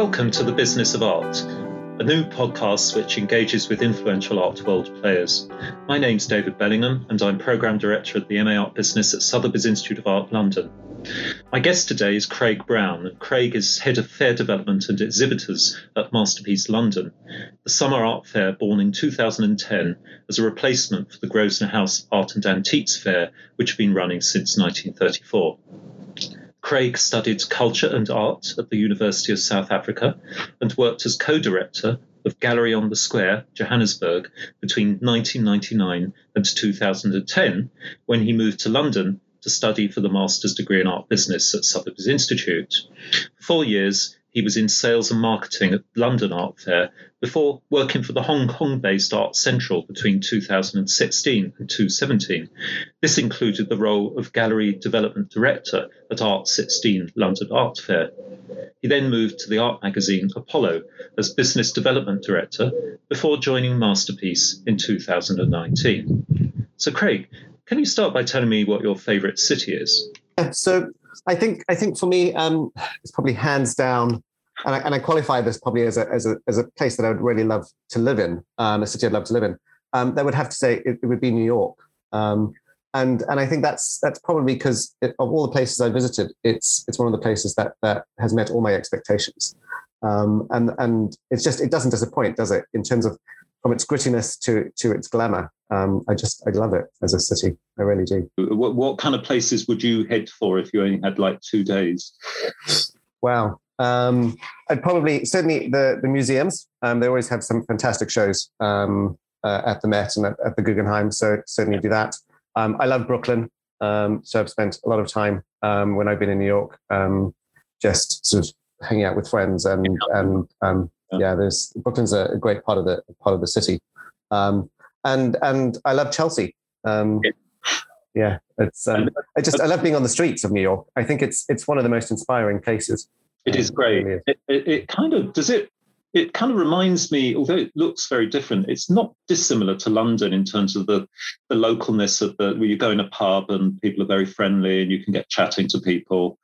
Welcome to The Business of Art, a new podcast which engages with influential art world players. My name's David Bellingham, and I'm Programme Director at the MA Art Business at Sotheby's Institute of Art, London. My guest today is Craig Brown. Craig is Head of Fair Development and Exhibitors at Masterpiece London, the summer art fair born in 2010 as a replacement for the Grosvenor House Art and Antiques Fair, which had been running since 1934. Craig studied culture and art at the University of South Africa and worked as co director of Gallery on the Square, Johannesburg, between 1999 and 2010, when he moved to London to study for the master's degree in art business at Sotheby's Institute. For four years, he was in sales and marketing at London Art Fair before working for the Hong Kong based Art Central between 2016 and 2017. This included the role of Gallery Development Director at Art 16 London Art Fair. He then moved to the art magazine Apollo as Business Development Director before joining Masterpiece in 2019. So, Craig, can you start by telling me what your favourite city is? So, I think I think for me, um, it's probably hands down, and I, and I qualify this probably as a, as a as a place that I would really love to live in, um, a city I'd love to live in. Um, that would have to say it, it would be New York, um, and and I think that's that's probably because of all the places I visited, it's it's one of the places that that has met all my expectations, um, and and it's just it doesn't disappoint, does it? In terms of from its grittiness to to its glamour. Um, I just I love it as a city. I really do. What, what kind of places would you head for if you only had like two days? Wow. Um, I'd probably certainly the the museums. Um, they always have some fantastic shows um, uh, at the Met and at, at, the Guggenheim. So certainly do that. Um, I love Brooklyn. Um, so I've spent a lot of time um, when I've been in New York, just sort of hanging out with friends and and yeah, there's Brooklyn's a, great part of the part of the city, um, and and I love Chelsea. Um, yeah, it's um, I just I love being on the streets of New York. I think it's it's one of the most inspiring places. It is great. It, it, it, kind of does it it kind of reminds me, although it looks very different, it's not dissimilar to London in terms of the, the localness of the where you go in a pub and people are very friendly and you can get chatting to people.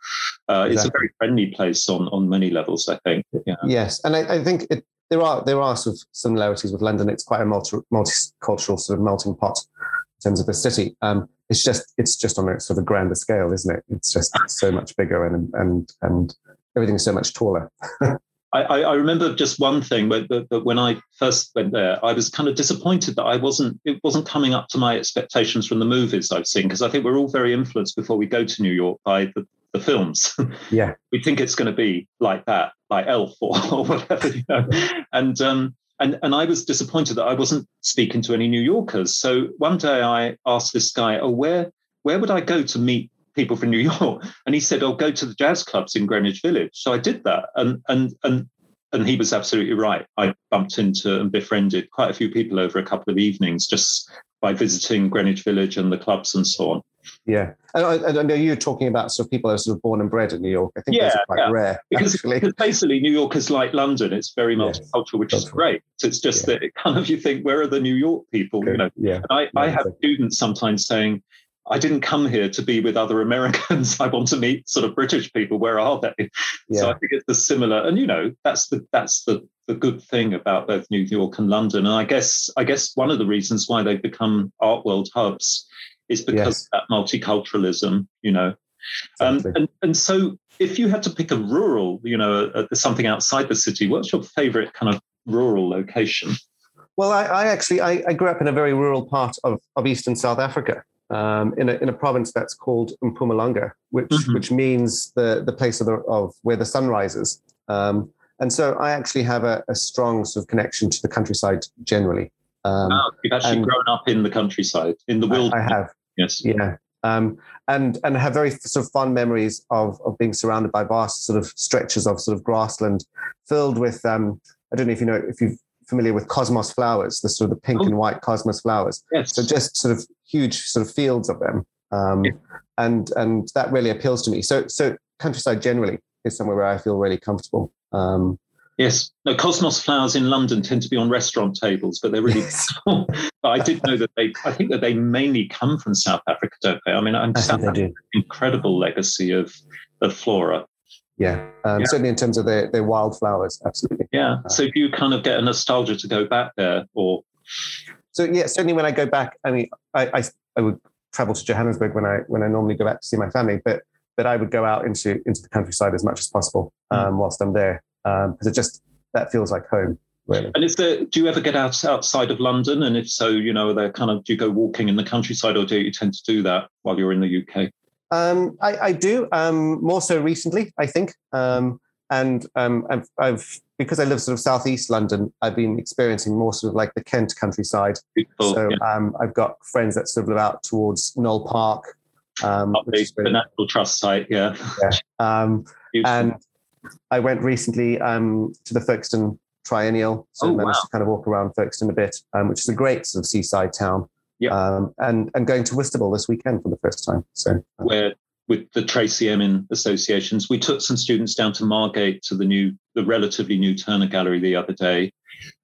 Uh, exactly. It's a very friendly place on on many levels, I think. Yeah. Yes, and I, I think it, there are there are sort of similarities with London. It's quite a multi, multicultural sort of melting pot in terms of the city. Um, it's just it's just on a sort of grander scale, isn't it? It's just so much bigger and and and everything is so much taller. I, I, remember just one thing, but, but, when I first went there, I was kind of disappointed that I wasn't. It wasn't coming up to my expectations from the movies I've seen because I think we're all very influenced before we go to New York by the, the films. Yeah, we think it's going to be like that, like Elf or, or whatever, you know. And um, and and I was disappointed that I wasn't speaking to any New Yorkers. So one day I asked this guy, "Oh, where where would I go to meet people from New York. And he said, "I'll "Oh, go to the jazz clubs in Greenwich Village." So I did that, and and and and he was absolutely right. I bumped into and befriended quite a few people over a couple of evenings just by visiting Greenwich Village and the clubs and so on. Yeah, and I, I know you're talking about sort of people that are sort of born and bred in New York. I think yeah, are quite yeah. rare. Because, because, basically, New York is like London; it's very multicultural, yes. which is great. So it's just yeah. that it kind of you think, where are the New York people? You know, yeah. And I, yeah, I have students sometimes saying, I didn't come here to be with other Americans. I want to meet sort of British people. Where are they? Yeah. So I think it's the similar, and you know, that's the that's the the good thing about both New York and London. And I guess I guess one of the reasons why they've become art world hubs is because yes. of that multiculturalism. You know, um, and and so if you had to pick a rural, you know, a, a, something outside the city, what's your favorite kind of rural location? Well, I, I actually I, I, grew up in a very rural part of, of eastern South Africa, um, in, a, in a province that's called Mpumalanga, which mm-hmm. which means the the place of, the, of where the sun rises. Um, and so I actually have a, a, strong sort of connection to the countryside generally. Um, oh, you've actually grown up in the countryside, in the wilderness. I, I have. Yes. Yeah. Um, and and have very sort of fond memories of of being surrounded by vast sort of stretches of sort of grassland, filled with um, I don't know if you know if you're familiar with cosmos flowers, the sort of the pink oh. and white cosmos flowers. Yes. So just sort of huge sort of fields of them. Um, yeah. and and that really appeals to me. So so countryside generally is somewhere where I feel really comfortable. Um, yes, no, cosmos flowers in London tend to be on restaurant tables, but they're really. but I did know that they. I think that they mainly come from South Africa, don't they? I mean, I'm South Africa, incredible legacy of of flora. Yeah, um, yeah. certainly in terms of their, their wildflowers, absolutely. Yeah. Uh, so do you kind of get a nostalgia to go back there, or? So yeah, certainly when I go back, I mean, I, I, I would travel to Johannesburg when I when I normally go back to see my family, but but I would go out into into the countryside as much as possible hmm. um, mm. whilst I'm there because um, it just that feels like home. Really. And is there? Do you ever get out outside of London? And if so, you know, they kind of do you go walking in the countryside, or do you tend to do that while you're in the UK? Um, I, I, do um, more so recently, I think. Um, and um, I've, I've, because I live sort of southeast London, I've been experiencing more sort of like the Kent countryside. So yeah. Um, I've got friends that sort of live out towards Knole Park. Um, the, National Trust site, yeah. yeah. and I went recently to the Folkestone Triennial, so oh, I managed wow. to kind of walk around Folkestone a bit, which is a great sort of seaside town. Yeah. Um, and and going to Whitstable this weekend for the first time. So um, where with the Tracey Emin associations, we took some students down to Margate to the new, the relatively new Turner Gallery the other day.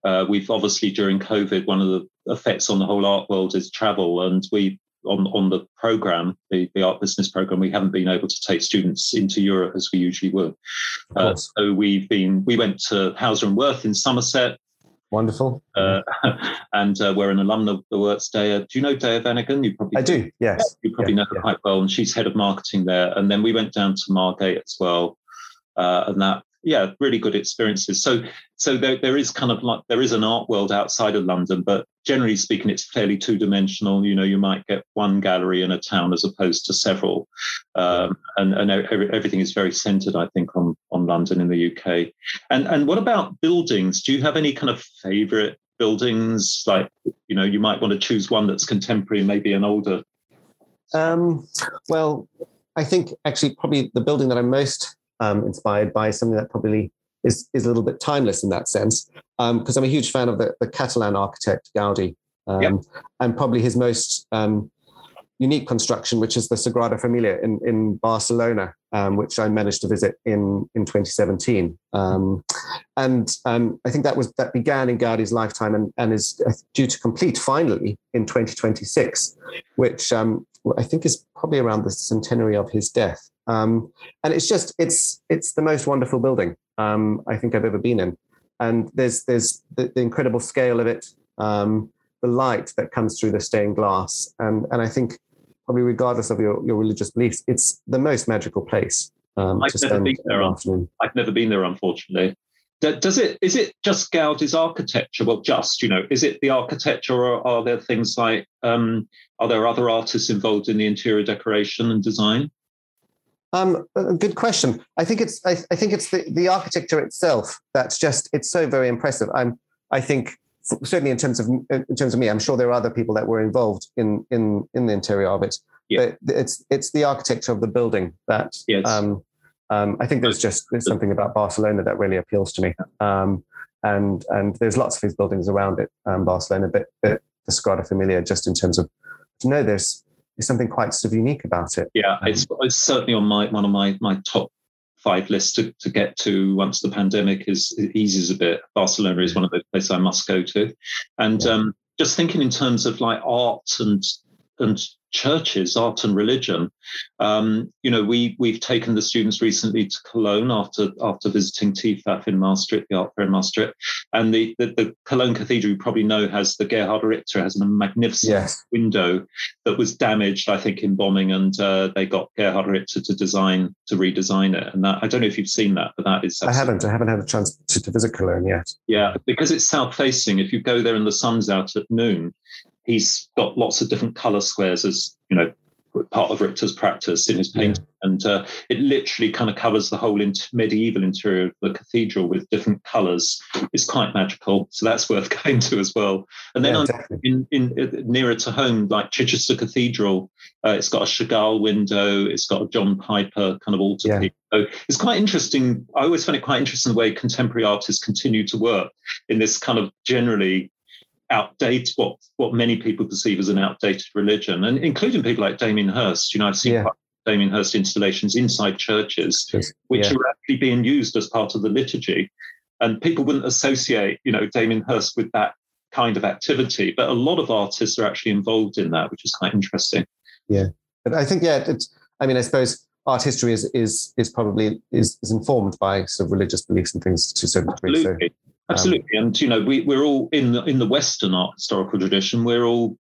Uh, we've obviously during COVID, one of the effects on the whole art world is travel, and we on on the program, the, the art business program, we haven't been able to take students into Europe as we usually would. Uh, so we've been we went to Hauser and Wirth in Somerset. Wonderful. Uh, and uh, we're an alumna of the Works Day. Do you know Dea Venegan? You probably I do. Yes. You probably yeah, know her yeah. quite well, and she's head of marketing there. And then we went down to Margate as well, uh, and that yeah, really good experiences. So so there, there is kind of like there is an art world outside of London, but generally speaking, it's fairly two dimensional. You know, you might get one gallery in a town as opposed to several, um, and and everything is very centred, I think, on on London in the UK. And and what about buildings? Do you have any kind of favourite buildings? Like you know, you might want to choose one that's contemporary, maybe an older. Um, well, I think actually probably the building that I'm most um, inspired by something that probably is, is a little bit timeless in that sense. Because um, I'm a huge fan of the, the Catalan architect Gaudi, um, yep. and probably his most um, unique construction, which is the Sagrada Familia in, in Barcelona, um, which I managed to visit in, in 2017. Um, and um, I think that was that began in Gaudi's lifetime and, and is uh, due to complete finally in 2026, which um, I think is probably around the centenary of his death. Um, and it's just it's it's the most wonderful building um, I think I've ever been in. And there's there's the, the incredible scale of it, um, the light that comes through the stained glass, and and I think probably regardless of your, your religious beliefs, it's the most magical place. Um, I've never been there. I've never been there, unfortunately. Does it? Is it just Gaudi's architecture? Well, just you know, is it the architecture, or are there things like um, are there other artists involved in the interior decoration and design? Um, good question. I think it's I, I, think it's the, the architecture itself that's just it's so very impressive. I'm I think certainly in terms of in terms of me, I'm sure there are other people that were involved in in in the interior of it. Yeah. But it's it's the architecture of the building that yes. um, um, I think there's just there's something about Barcelona that really appeals to me. Um, and and there's lots of these buildings around it, um, Barcelona, but, but the Sagrada Familia, just in terms of to know there's is something quite sort of unique about it. Yeah, um, it's, it's, certainly on my one of my my top five lists to, to get to once the pandemic is eases a bit. Barcelona is one of those places I must go to, and yeah. um, just thinking in terms of like art and and churches, art and religion. Um, you know, we we've taken the students recently to Cologne after after visiting TEFAF in Maastricht, the art fair in Maastricht, and the, the, the Cologne Cathedral you probably know has the Gerhard Richter has a magnificent yes. window that was damaged, I think, in bombing, and uh, they got Gerhard Richter to design to redesign it. And that I don't know if you've seen that, but that is I haven't. I haven't had a chance to, to visit Cologne yet. Yeah, because it's south facing. If you go there and the sun's out at noon, he's got lots of different color squares as you know part of Richter's practice in his painting, yeah. and uh, it literally kind of covers the whole medieval interior of the cathedral with different colours. It's quite magical, so that's worth going to as well. And then yeah, in, in, in, nearer to home, like Chichester Cathedral, uh, it's got a Chagall window, it's got a John Piper kind of altarpiece. Yeah. So it's quite interesting. I always find it quite interesting the way contemporary artists continue to work in this kind of generally outdated what what many people perceive as an outdated religion, and including people like Damien Hirst. You know, I've seen yeah. Damien Hirst installations inside churches, which yeah. are actually being used as part of the liturgy, and people wouldn't associate, you know, Damien Hirst with that kind of activity, but a lot of artists are actually involved in that, which is quite interesting. Yeah, but I think yeah, it's. I mean, I suppose art history is is is probably is, is informed by sort of religious beliefs and things to a certain degree. Absolutely. So, Absolutely, um, and you know we we're all in the in the Western art historical tradition. We're all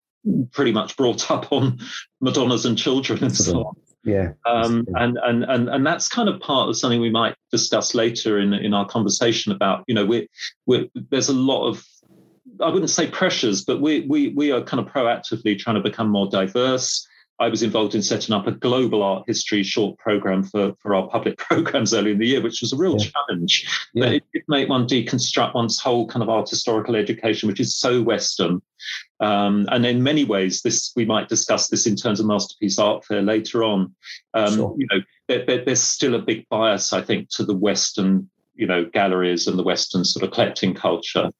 pretty much brought up on Madonnas and children and so on. Yeah. Um, and, and and and that's kind of part of something we might discuss later in in our conversation about you know we we there's a lot of I wouldn't say pressures, but we we we are kind of proactively trying to become more diverse. I was involved in setting up a global art history short program for, for our public programs early in the year, which was a real yeah. challenge. Yeah. But it did make one deconstruct one's whole kind of art historical education, which is so Western. Um, and in many ways, this we might discuss this in terms of masterpiece art fair later on. Um, sure. You know, there, there, there's still a big bias, I think, to the Western, you know, galleries and the Western sort of collecting culture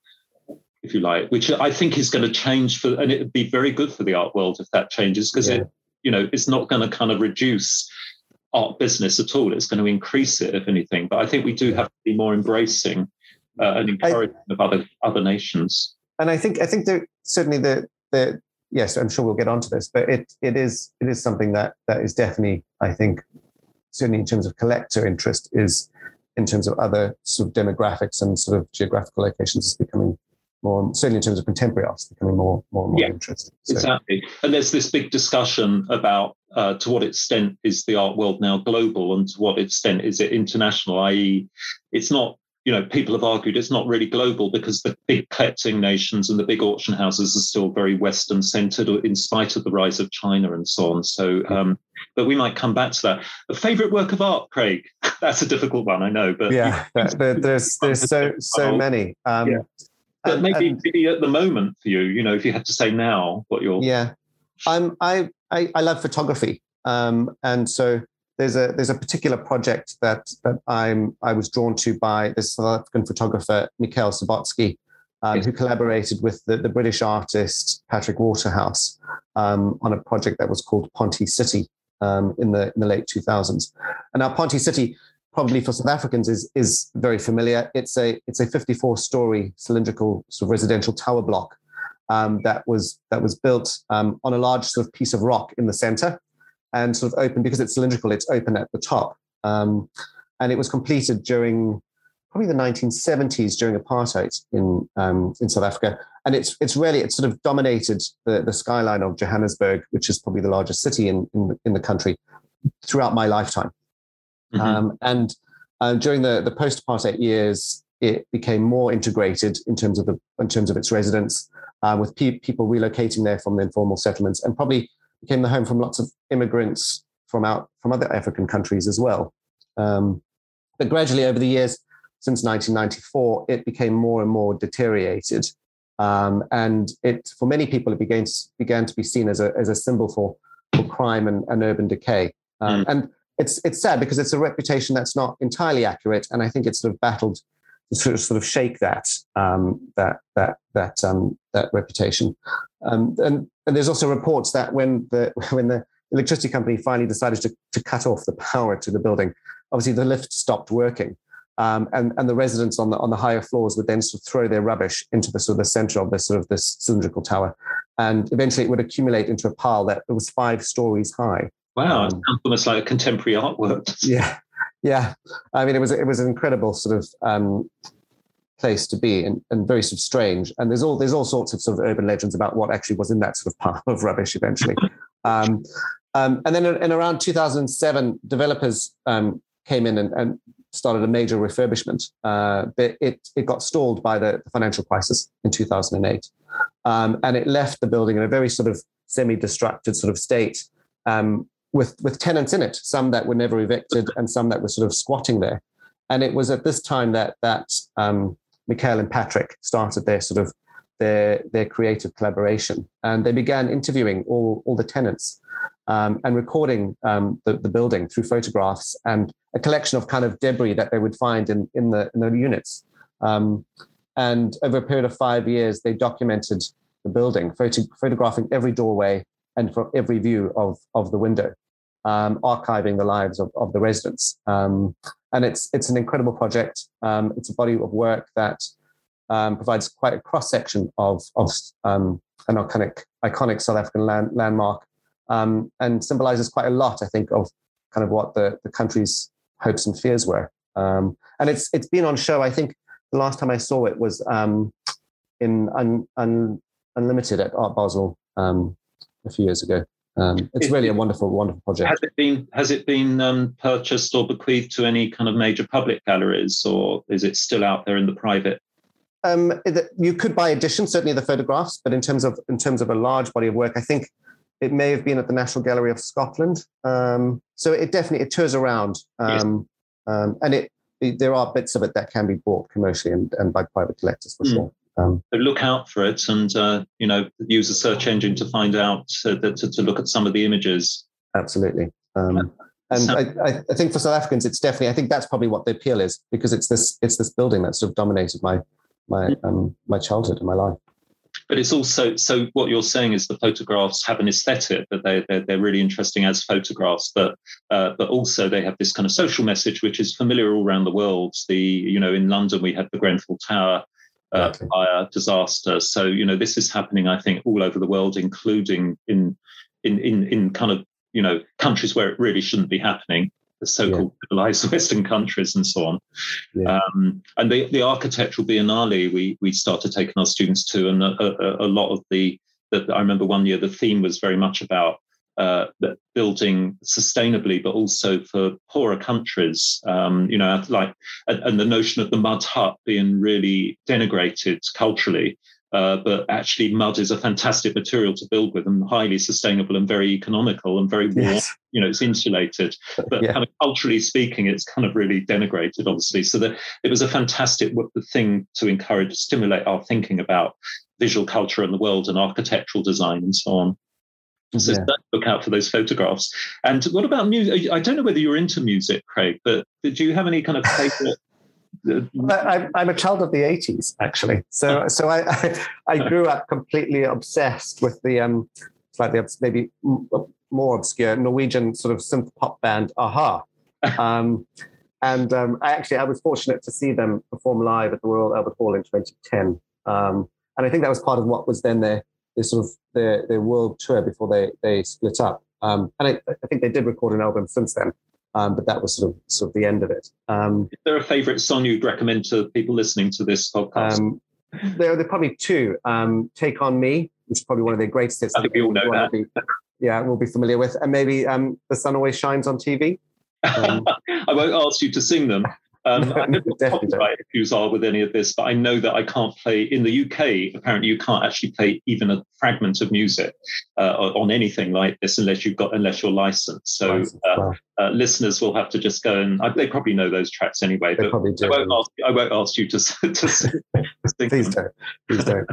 if you like, which I think is going to change for, and it would be very good for the art world if that changes because yeah. it you know, it's not going to kind of reduce art business at all. It's going to increase it, if anything. But I think we do have to be more embracing uh, and encouraging I, of other other nations. And I think I think that certainly the the yes, I'm sure we'll get onto this, but it it is it is something that that is definitely I think certainly in terms of collector interest is in terms of other sort of demographics and sort of geographical locations is becoming more certainly in terms of contemporary art, becoming more more and more yeah, interesting. So. Exactly, and there's this big discussion about uh, to what extent is the art world now global, and to what extent is it international? I.e., it's not. You know, people have argued it's not really global because the big collecting nations and the big auction houses are still very Western centered, in spite of the rise of China and so on. So, um, but we might come back to that. A favorite work of art, Craig? That's a difficult one, I know, but yeah, there, there's there's so so many. Um, yeah but maybe, maybe at the moment for you, you know, if you had to say now what you're. Yeah, I'm. I I, I love photography, um, and so there's a there's a particular project that that I'm I was drawn to by this South African photographer Mikhael Subotzky, um, yes. who collaborated with the, the British artist Patrick Waterhouse um, on a project that was called Ponte City um, in the in the late 2000s. And now Ponte City probably for South Africans is is very familiar. It's a it's a 54 story cylindrical sort of residential tower block um, that was that was built um, on a large sort of piece of rock in the center and sort of open because it's cylindrical. It's open at the top, um, and it was completed during probably the 1970s during apartheid in um, in South Africa. And it's it's really it's sort of dominated the the skyline of Johannesburg, which is probably the largest city in in, in the country throughout my lifetime. Mm-hmm. Um, and uh, during the, the post apartheid years, it became more integrated in terms of the in terms of its residents, uh, with pe- people relocating there from the informal settlements, and probably became the home from lots of immigrants from out from other African countries as well. Um, but gradually, over the years, since 1994, it became more and more deteriorated, um, and it for many people it began to, began to be seen as a as a symbol for for crime and, and urban decay. Um, mm. And it's it's sad because it's a reputation that's not entirely accurate, and I think it's sort of battled to sort of, sort of shake that um, that that that um, that reputation. Um, and and there's also reports that when the when the electricity company finally decided to to cut off the power to the building, obviously the lift stopped working. Um, and, and the residents on the on the higher floors would then sort of throw their rubbish into the sort of the center of this sort of this cylindrical tower, and eventually it would accumulate into a pile that was five stories high. Wow, um, almost like a contemporary artwork. Yeah, yeah. I mean, it was it was an incredible sort of um, place to be, and, and very sort of strange. And there's all there's all sorts of sort of urban legends about what actually was in that sort of pile of rubbish eventually. um, um, and then in, in, around 2007, developers um, came in and, and, started a major refurbishment. Uh, but it it got stalled by the, financial crisis in 2008, um, and it left the building in a very sort of semi-destructed sort of state. Um, with with tenants in it, some that were never evicted and some that were sort of squatting there. And it was at this time that that um, Mikhael and Patrick started their sort of their their creative collaboration, and they began interviewing all all the tenants um, and recording um, the, the building through photographs and a collection of kind of debris that they would find in in the in the units. Um, and over a period of five years, they documented the building, photo, photographing every doorway, and from every view of, of the window, um, archiving the lives of, of the residents. Um, and it's, it's an incredible project. Um, it's a body of work that um, provides quite a cross section of, of um, an iconic, iconic South African land, landmark and symbolizes quite a lot, I think, of, kind of what the, the country's hopes and fears were. And it's it's been on show. I think the last time I saw it was um, in Un, Un, Unlimited at Art Basel um, a few years ago. Um, it's really a wonderful, wonderful project. Has it been has it been um, purchased or bequeathed to any kind of major public galleries, or is it still out there in the private? Um, you could buy editions, certainly the photographs, but in terms of in terms of a large body of work, I think it may have been at the National Gallery of Scotland. Um, so it definitely it tours around, yes. Um, um, and it, it, there are bits of it that can be bought commercially and, and by private collectors for mm. sure. Um, so look out for it, and uh, you know, use a search engine to find out uh, to, to, look at some of the images. Absolutely. Um, and so, I, I, think for South Africans, it's definitely. I think that's probably what the appeal is because it's this it's this building that sort of dominated my my hmm. um, my childhood and my life. But it's also so what you're saying is the photographs have an aesthetic that they they're, they're really interesting as photographs, but uh, but also they have this kind of social message which is familiar all around the world. The you know in London we had the Grenfell Tower uh, fire disaster. So you know this is happening, I think, all over the world, including in in in in kind of you know countries where it really shouldn't be happening, the so-called yeah. civilized Western countries and so on. Yeah. Um, and the the architectural biennale we we started taking our students to, and a, a, a lot of the that I remember one year the theme was very much about uh, building sustainably, but also for poorer countries. Um, you know, like and, and, the notion of the mud hut being really denigrated culturally. Uh, but actually, mud is a fantastic material to build with, and highly sustainable, and very economical, and very warm. Yes. You know, it's insulated, but yeah. kind of culturally speaking, it's kind of really denigrated, obviously. So that it was a fantastic thing to encourage, stimulate our thinking about visual culture in the world and architectural design and so on. So yeah. look out for those photographs. And what about music? I don't know whether you're into music, Craig, but did you have any kind of favorite? I'm a child of the 80s, actually. So, so I, I, I grew up completely obsessed with the um, slightly maybe more obscure Norwegian sort of synth pop band a-ha. Um, and um, I actually I was fortunate to see them perform live at the Royal Albert Hall in 2010. Um, and I think that was part of what was then their their sort of their, their world tour before they they split up. Um, and I, I, think they did record an album since then, um, but that was sort of sort of the end of it. Um, is there a favourite song you'd recommend to people listening to this podcast? Um, there, there are probably two. Um, Take on Me, which is probably one of their greatest hits. I think we all know that. Be, yeah, we'll be familiar with, and maybe um, The Sun Always Shines on TV. I won't ask you to sing them. Um, I don't know what copyright issues are with any of this, but I know that I can't play in the UK. Apparently, you can't actually play even a fragment of music uh, on anything like this unless you've got unless you're licensed. So uh, uh, listeners will have to just go and they probably know those tracks anyway. They but I won't, ask, I won't ask you to, to sing. Please don't. Please don't.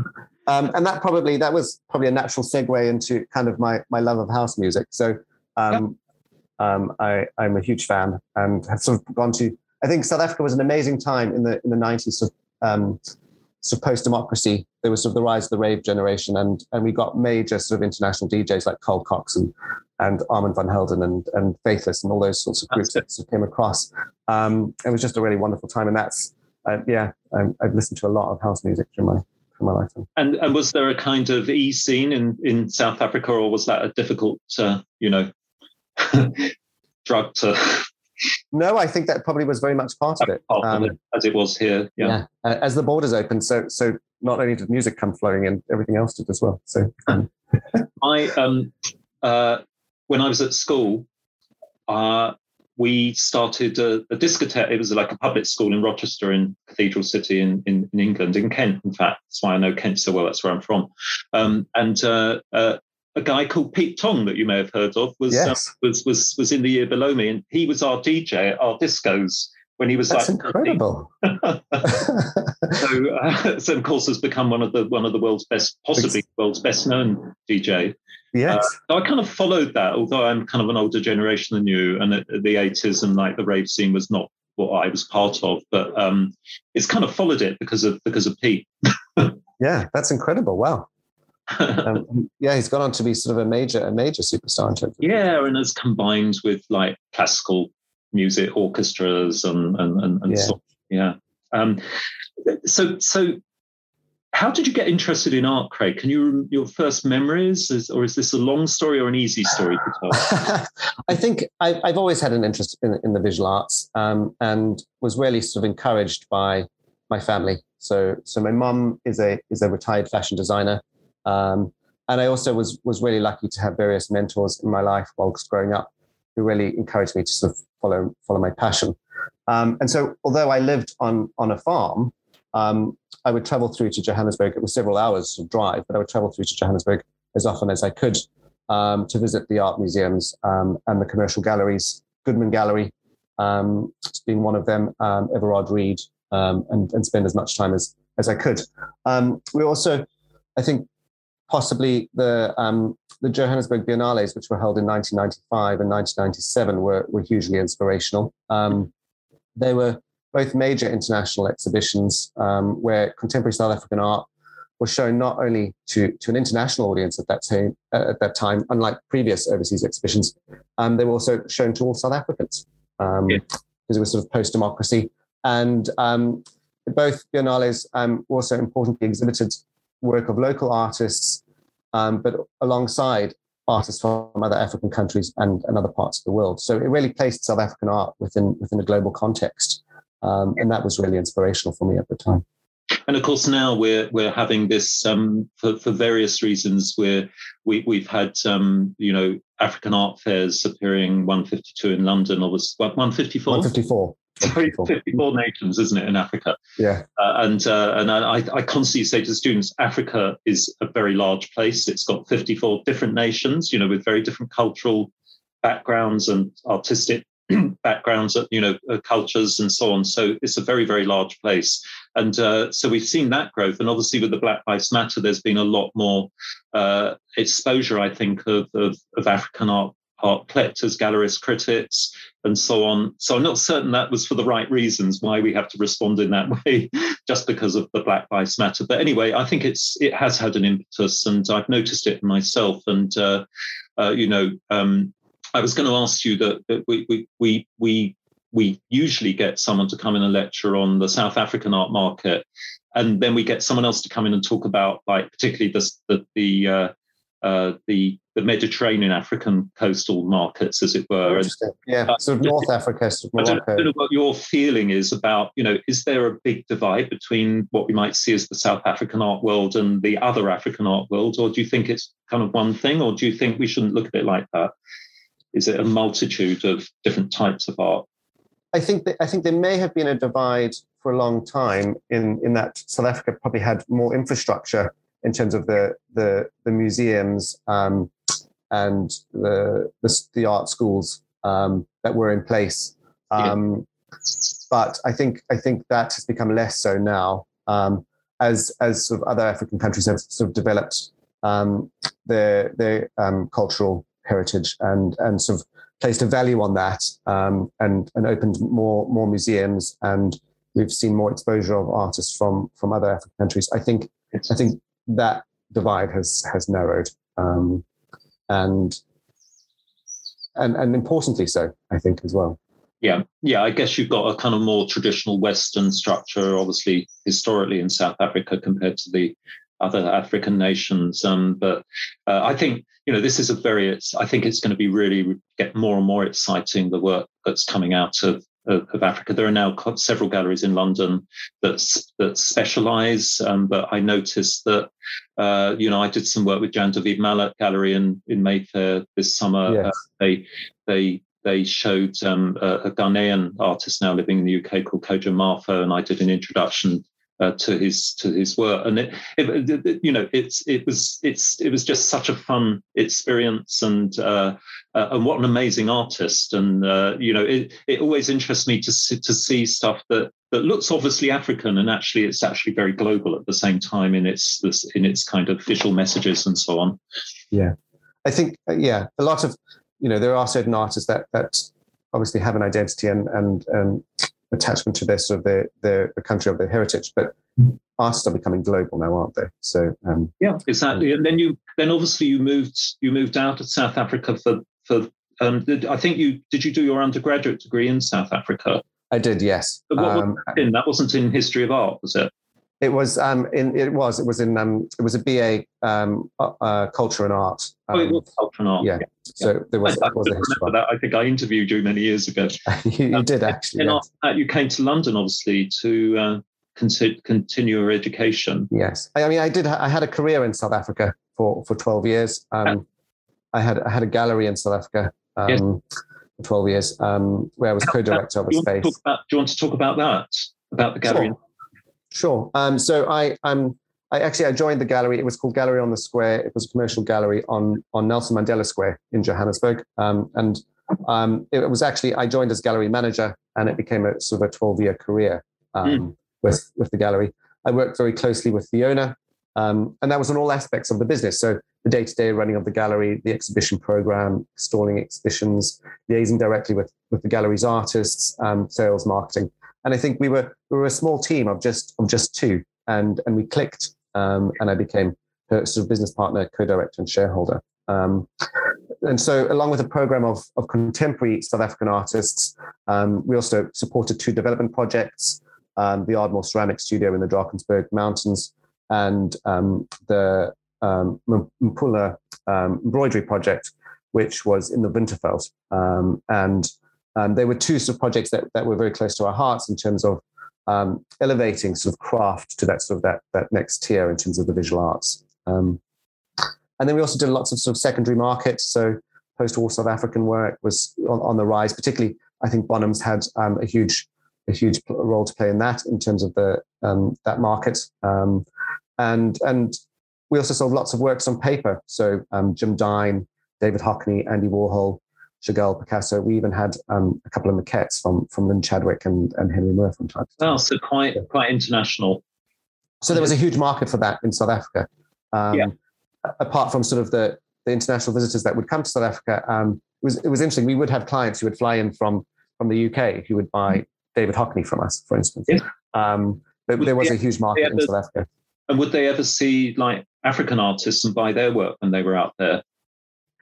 Um, and that probably that was probably a natural segue into kind of my my love of house music. So um, um, I I'm a huge fan and have sort of gone to I think South Africa was an amazing time in the in the nineties. of um, sort of post democracy, there was sort of the rise of the rave generation, and and we got major sort of international DJs like Carl Cox and and Armand van Helden and and Faithless and all those sorts of groups that sort of came across. Um, it was just a really wonderful time, and that's uh, yeah, I, I've listened to a lot of house music through my my lifetime. And and was there a kind of e scene in in South Africa, or was that a difficult, uh, you know, drug to no, I think that probably was very much part of it, um, as it was here. Yeah. yeah. as the borders opened, so so not only did music come flowing in, everything else did as well. So, um. I um, uh, when I was at school, uh, we started a, a, discotheque. It was like a public school in Rochester, in Cathedral City, in, in, in England, in Kent. In fact, that's why I know Kent so well. That's where I'm from. Um, and uh, uh, a guy called Pete Tong that you may have heard of was yes. uh, was was was in the year below me, and he was our DJ at our discos when he was That's like incredible. so, uh, so of course has become one of the one of the world's best, possibly world's best known DJ. Yes. Uh, so I kind of followed that, although I'm kind of an older generation than you, and the, the 80s and like the rave scene was not what I was part of, but um, it's kind of followed it because of because of Pete. yeah, that's incredible. Wow um, yeah, he's gone on to be sort of a major, a major superstar in terms. Yeah, and has combined with like classical music orchestras and and and, and yeah. So, yeah. Um, so so how did you get interested in art, Craig? Can you your first memories, is, or is this a long story or an easy story to tell? I think I've, I've, always had an interest in, in the visual arts, um, and was really sort of encouraged by my family. So, so my mum is a is a retired fashion designer, um, and I also was was really lucky to have various mentors in my life whilst growing up, who really encouraged me to sort of follow follow my passion. Um, and so, although I lived on on a farm, um, I would travel through to Johannesburg. It was several hours of drive, but I would travel through to Johannesburg as often as I could um, to visit the art museums um, and the commercial galleries. Goodman Gallery um, being one of them, um, Everard Read, and, and spend as much time as as I could. We also, I think, possibly the the Johannesburg Biennales, which were held in 1995 and 1997, were were hugely inspirational. they were both major international exhibitions um, where contemporary South African art was shown not only to, to an international audience at that time, uh, at that time, unlike previous overseas exhibitions, um, they were also shown to all South Africans um, yeah. because it was sort of post-democracy. And um, both biennales um, also importantly exhibited work of local artists, um, but alongside artists from other African countries and, and other parts of the world. So it really placed South African art within within a global context. Um, and that was really inspirational for me at the time. And of course, now we're we're having this um, for for various reasons. We're we we've had um, you know African art fairs appearing 152 in London, or was 154? 154. 54 nations, isn't it, in Africa? Yeah. Uh, and uh, and I, I constantly say to students, Africa is a very large place. It's got 54 different nations, you know, with very different cultural backgrounds and artistic backgrounds, you know, uh, cultures and so on. So it's a very, very large place. And uh, so we've seen that growth. And obviously with the Black Lives Matter, there's been a lot more uh, exposure, I think, of, of, of African art art collectors, gallerists, critics, and so on. So I'm not certain that was for the right reasons why we have to respond in that way, just because of the Black Lives Matter. But anyway, I think it's it has had an impetus, and I've noticed it myself. And uh, uh, you know, um, I was going to ask you that, that we, we, we, we, we usually get someone to come in and lecture on the South African art market, and then we get someone else to come in and talk about, like, particularly the the the uh, uh, the, the Mediterranean African coastal markets, as it were. And, yeah, uh, sort of North Africa, sort of I, don't, I don't know what your feeling is about, you know, is there a big divide between what we might see as the South African art world and the other African art world, or do you think it's kind of one thing, or do you think we shouldn't look at it like that? Is it a multitude of different types of art? I think that, I think there may have been a divide for a long time in in that South Africa probably had more infrastructure in terms of the the, the museums um, and the, the, the art schools um, that were in place. Um, yeah. But I think I think that has become less so now um, as as sort of other African countries have sort of developed um, their their um, cultural heritage and and sort of placed a value on that um, and and opened more more museums and we've seen more exposure of artists from from other African countries. I think I think that divide has has narrowed um, and and and importantly so I think as well. Yeah, yeah. I guess you've got a kind of more traditional Western structure, obviously historically in South Africa compared to the other African nations. Um, but uh, I think you know this is a very. I think it's going to be really get more and more exciting the work that's coming out of. Of, of Africa, there are now several galleries in London that that specialise. Um, but I noticed that, uh, you know, I did some work with Jean-David Malat Gallery in in Mayfair this summer. Yes. Uh, they they they showed um, a, a, Ghanaian artist now living in the UK called Kojo Marfo, and I did an introduction uh, to his to his work. And it, it, it, you know it's it was it's it was just such a fun experience and uh, uh, and what an amazing artist. And uh, you know it, it always interests me to see, to see stuff that that looks obviously African and actually it's actually very global at the same time in its this in its kind of visual messages and so on. Yeah. I think uh, yeah a lot of you know there are certain artists that that obviously have an identity and and and attachment to their sort of their, their the country of their heritage. But artists are becoming global now, aren't they? So um, yeah, exactly. And then you then obviously you moved you moved out of South Africa for for um, did, I think you did you do your undergraduate degree in South Africa? I did, yes. But what um, was that in? That wasn't in history of art, was it? It was um in it was it was in um it was a BA um uh, uh, culture and art. Um, oh, it um, was culture and art. Yeah. yeah. So there was, I, was I that. I think I interviewed you many years ago. you, you um, did actually. And yes. that, you came to London, obviously, to uh, continue your education. Yes, I, I, mean, I did. I had a career in South Africa for for twelve years. Um, yeah. I had I had a gallery in South Africa. Um, yes. For 12 years, um, where I was co-director of a space. About, do you want to talk about that? About the gallery? Sure. Sure. Um, so I, I'm, I actually I joined the gallery. It was called Gallery on the Square. It was a commercial gallery on on Nelson Mandela Square in Johannesburg. Um, and um, it was actually I joined as gallery manager, and it became a sort of a twelve year career mm. with with the gallery. I worked very closely with the owner, um, and that was on all aspects of the business. So the day to day running of the gallery, the exhibition program, stalling exhibitions, liaising directly with with the gallery's artists, um, sales, marketing. And I think we were we were a small team of just of just two, and and we clicked, um, and I became her sort of business partner, co-director, and shareholder. Um, and so, along with a program of, of contemporary South African artists, um, we also supported two development projects um, the Ardmore Ceramic Studio in the Drakensberg Mountains and um, the um, Mapula um, Embroidery Project, which was in the Winterveld. Um, and um, they were two sort of projects that, that were very close to our hearts in terms of um, elevating sort of craft to that sort of that, that next tier in terms of the visual arts. Um, and then we also did lots of sort of secondary markets. So post-war South African work was on, on the rise. Particularly, I think Bonhams had um, a huge a huge role to play in that in terms of the um, that market. Um, and and we also sold lots of works on paper. So Jim Dine, David Hockney, Andy Warhol, Chagall, Picasso. We even had um, a couple of maquettes from from Lynn Chadwick and, and Henry Moore from time to time. Oh, so quite quite international. So there was a huge market for that in South Africa. Um, yeah. Apart from sort of the the international visitors that would come to South Africa, um, it was it was interesting. We would have clients who would fly in from from the UK who would buy mm-hmm. David Hockney from us, for instance. Yeah. Um, but there was a huge market ever, in South Africa. And would they ever see like African artists and buy their work when they were out there?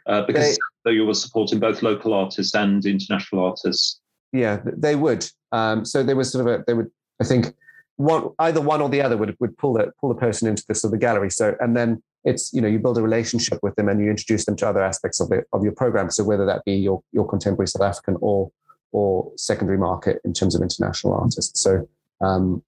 Uh, because they, you were supporting both local artists and international artists. Yeah, they would. Um, so there was sort of a, they would, I think, one either one or the other would would pull the pull the person into the sort of the gallery. So and then it's you know you build a relationship with them and you introduce them to other aspects of it of your program. So whether that be your your contemporary South African or or secondary market in terms of international artists. So um,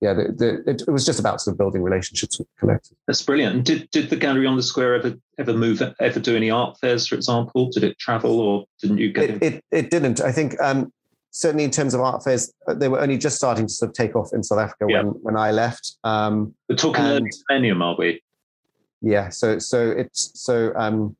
yeah, the, the, it, it, was just about sort of building relationships with collectors. That's brilliant. did did the gallery on the square ever ever move ever do any art fairs, for example? Did it travel, or didn't you get it? It, it didn't. I think um, certainly in terms of art fairs, uh, they were only just starting to sort of take off in South Africa yeah. when when I left. Um, we're talking and, early millennium, are we? Yeah. So so it's so um,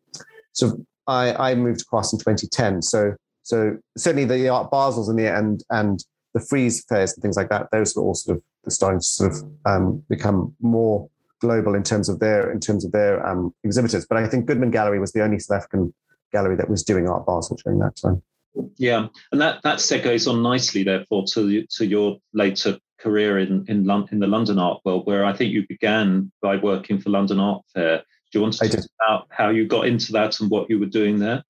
so I I moved across in 2010. So so certainly the art Basels and the and and the Frieze fairs and things like that. Those were all sort of starting to sort of um, become more global in terms of their in terms of their um, exhibitors. But I think Goodman Gallery was the only South African gallery that was doing Art Basel during that time. Yeah, and that that segues on nicely, therefore, to to your later career in in, London, in the London art world, where I think you began by working for London Art Fair. Do you want to talk about how you got into that and what you were doing there?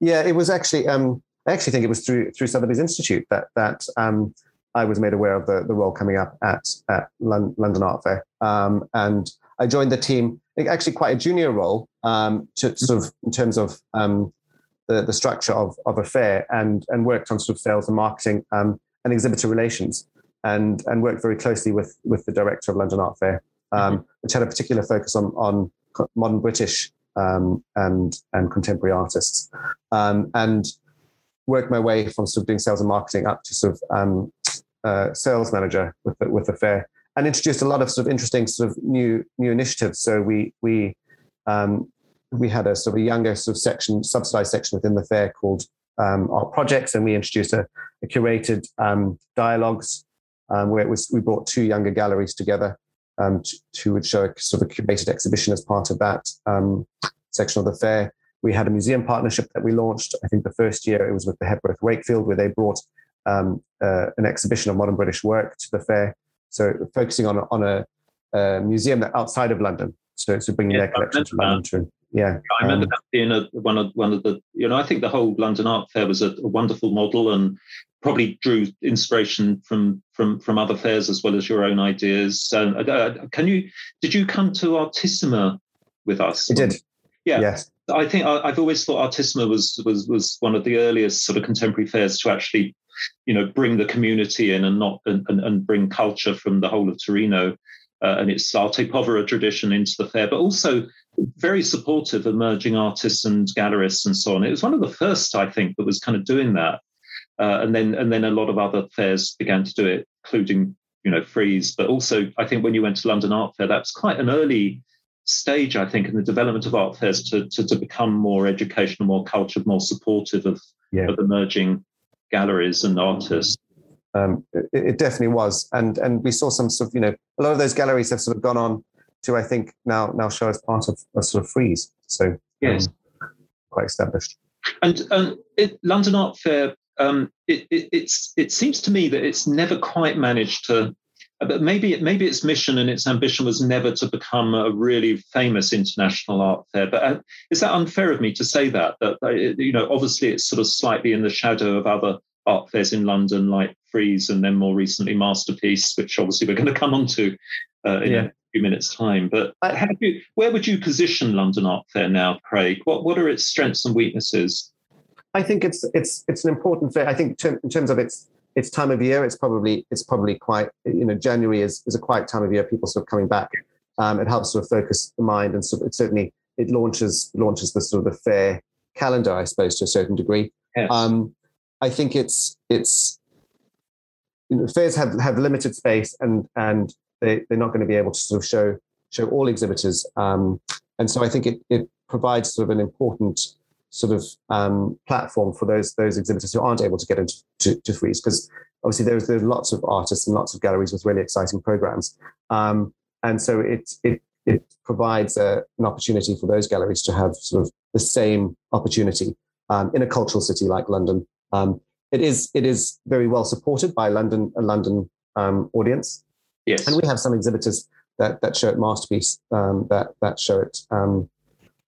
Yeah, it was actually. Um, I actually think it was through through Sotheby's Institute that that um, I was made aware of the, the role coming up at, at London Art Fair. Um, and I joined the team, actually quite a junior role um, to sort of in terms of um, the, the structure of, of a fair and, and worked on sort of sales and marketing um, and exhibitor relations and, and worked very closely with, with the director of London Art Fair, um, mm-hmm. which had a particular focus on, on modern British um, and, and contemporary artists. and worked my way from sort of doing sales and marketing up to sort of um, uh, sales manager with the, with the fair and introduced a lot of sort of interesting sort of new new initiatives. So we we um, we had a sort of a younger sort of section, subsidized section within the fair called um, Art Projects, and we introduced a, a curated um, dialogues um, where it was we brought two younger galleries together um, to, to would show a sort of a curated exhibition as part of that um, section of the fair. We had a museum partnership that we launched. I think the first year it was with the Hepworth Wakefield, where they brought um, uh, an exhibition of modern British work to the fair. So focusing on on a, a museum that outside of London, so so bringing yeah, their collection to London. Yeah, I remember um, that being a, one of one of the you know I think the whole London Art Fair was a, a wonderful model, and probably drew inspiration from from from other fairs as well as your own ideas. Uh, uh, can you did you come to Artissima with us? I did. Yeah. Yes. I think I, have always thought Artissima was was was one of the earliest sort of contemporary fairs to actually, you know, bring the community in and not and, and bring culture from the whole of Torino uh, and its arte povera tradition into the fair, but also very supportive emerging artists and gallerists and so on. It was one of the first, I think, that was kind of doing that. Uh, and then and then a lot of other fairs began to do it, including you know Frieze. But also, I think when you went to London Art Fair, that was quite an early stage, I think, in the development of art fairs to to, to become more educational, more cultured, more supportive of, yeah. of emerging galleries and artists. Um, it, it, definitely was, and and we saw some sort of you know a lot of those galleries have sort of gone on to I think now now show as part of a sort of Frieze. So yes, um, quite established. And um, it, London Art Fair um, it, it, it's it seems to me that it's never quite managed to. But maybe maybe its mission and its ambition was never to become a really famous international art fair. But uh, is that unfair of me to say that? That uh, you know, obviously, it's sort of slightly in the shadow of other art fairs in London, like Frieze, and then more recently Masterpiece, which obviously we're going to come on to uh, in yeah. a few minutes' time. But you, where would you position London Art Fair now, Craig? What what are its strengths and weaknesses? I think it's it's it's an important fair. I think in terms of its its time of year, it's probably it's probably quite you know January is is a quiet time of year. People sort of coming back. Um, it helps sort of focus the mind, and sort of, it certainly it launches launches the sort of the fair calendar, I suppose, to a certain degree. Yes. Um, I think it's it's you know, fairs have have limited space, and and they they're not going to be able to sort of show show all exhibitors. Um, and so I think it it provides sort of an important sort of um, platform for those those exhibitors who aren't able to get into to, to Frieze because obviously there's there's lots of artists and lots of galleries with really exciting programs um, and so it it it provides a, an opportunity for those galleries to have sort of the same opportunity um, in a cultural city like London. Um, it is it is very well supported by London a London um, audience. Yes, and we have some exhibitors that that show at Masterpiece um, that that show it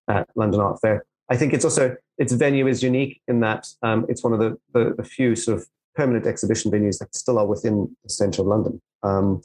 at London Art Fair. I think it's also its venue is unique in that um, it's one of the, the, the few sort of permanent exhibition venues that still are within the centre of London. Um,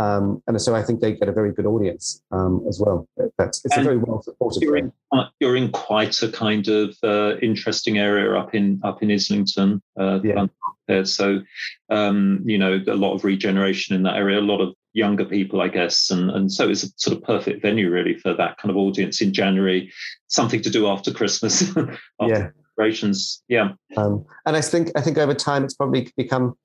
um, and so I think they get a very good audience um, as well. That's it's and a very well supported. You're in, you're in, quite a kind of uh, interesting area up in up in Islington. Uh, yeah. There, so um, you know a lot of regeneration in that area. A lot of younger people, I guess, and and so it's a sort of perfect venue really for that kind of audience in January. Something to do after Christmas. after yeah. Celebrations. Yeah. Um, and I think I think over time it's probably become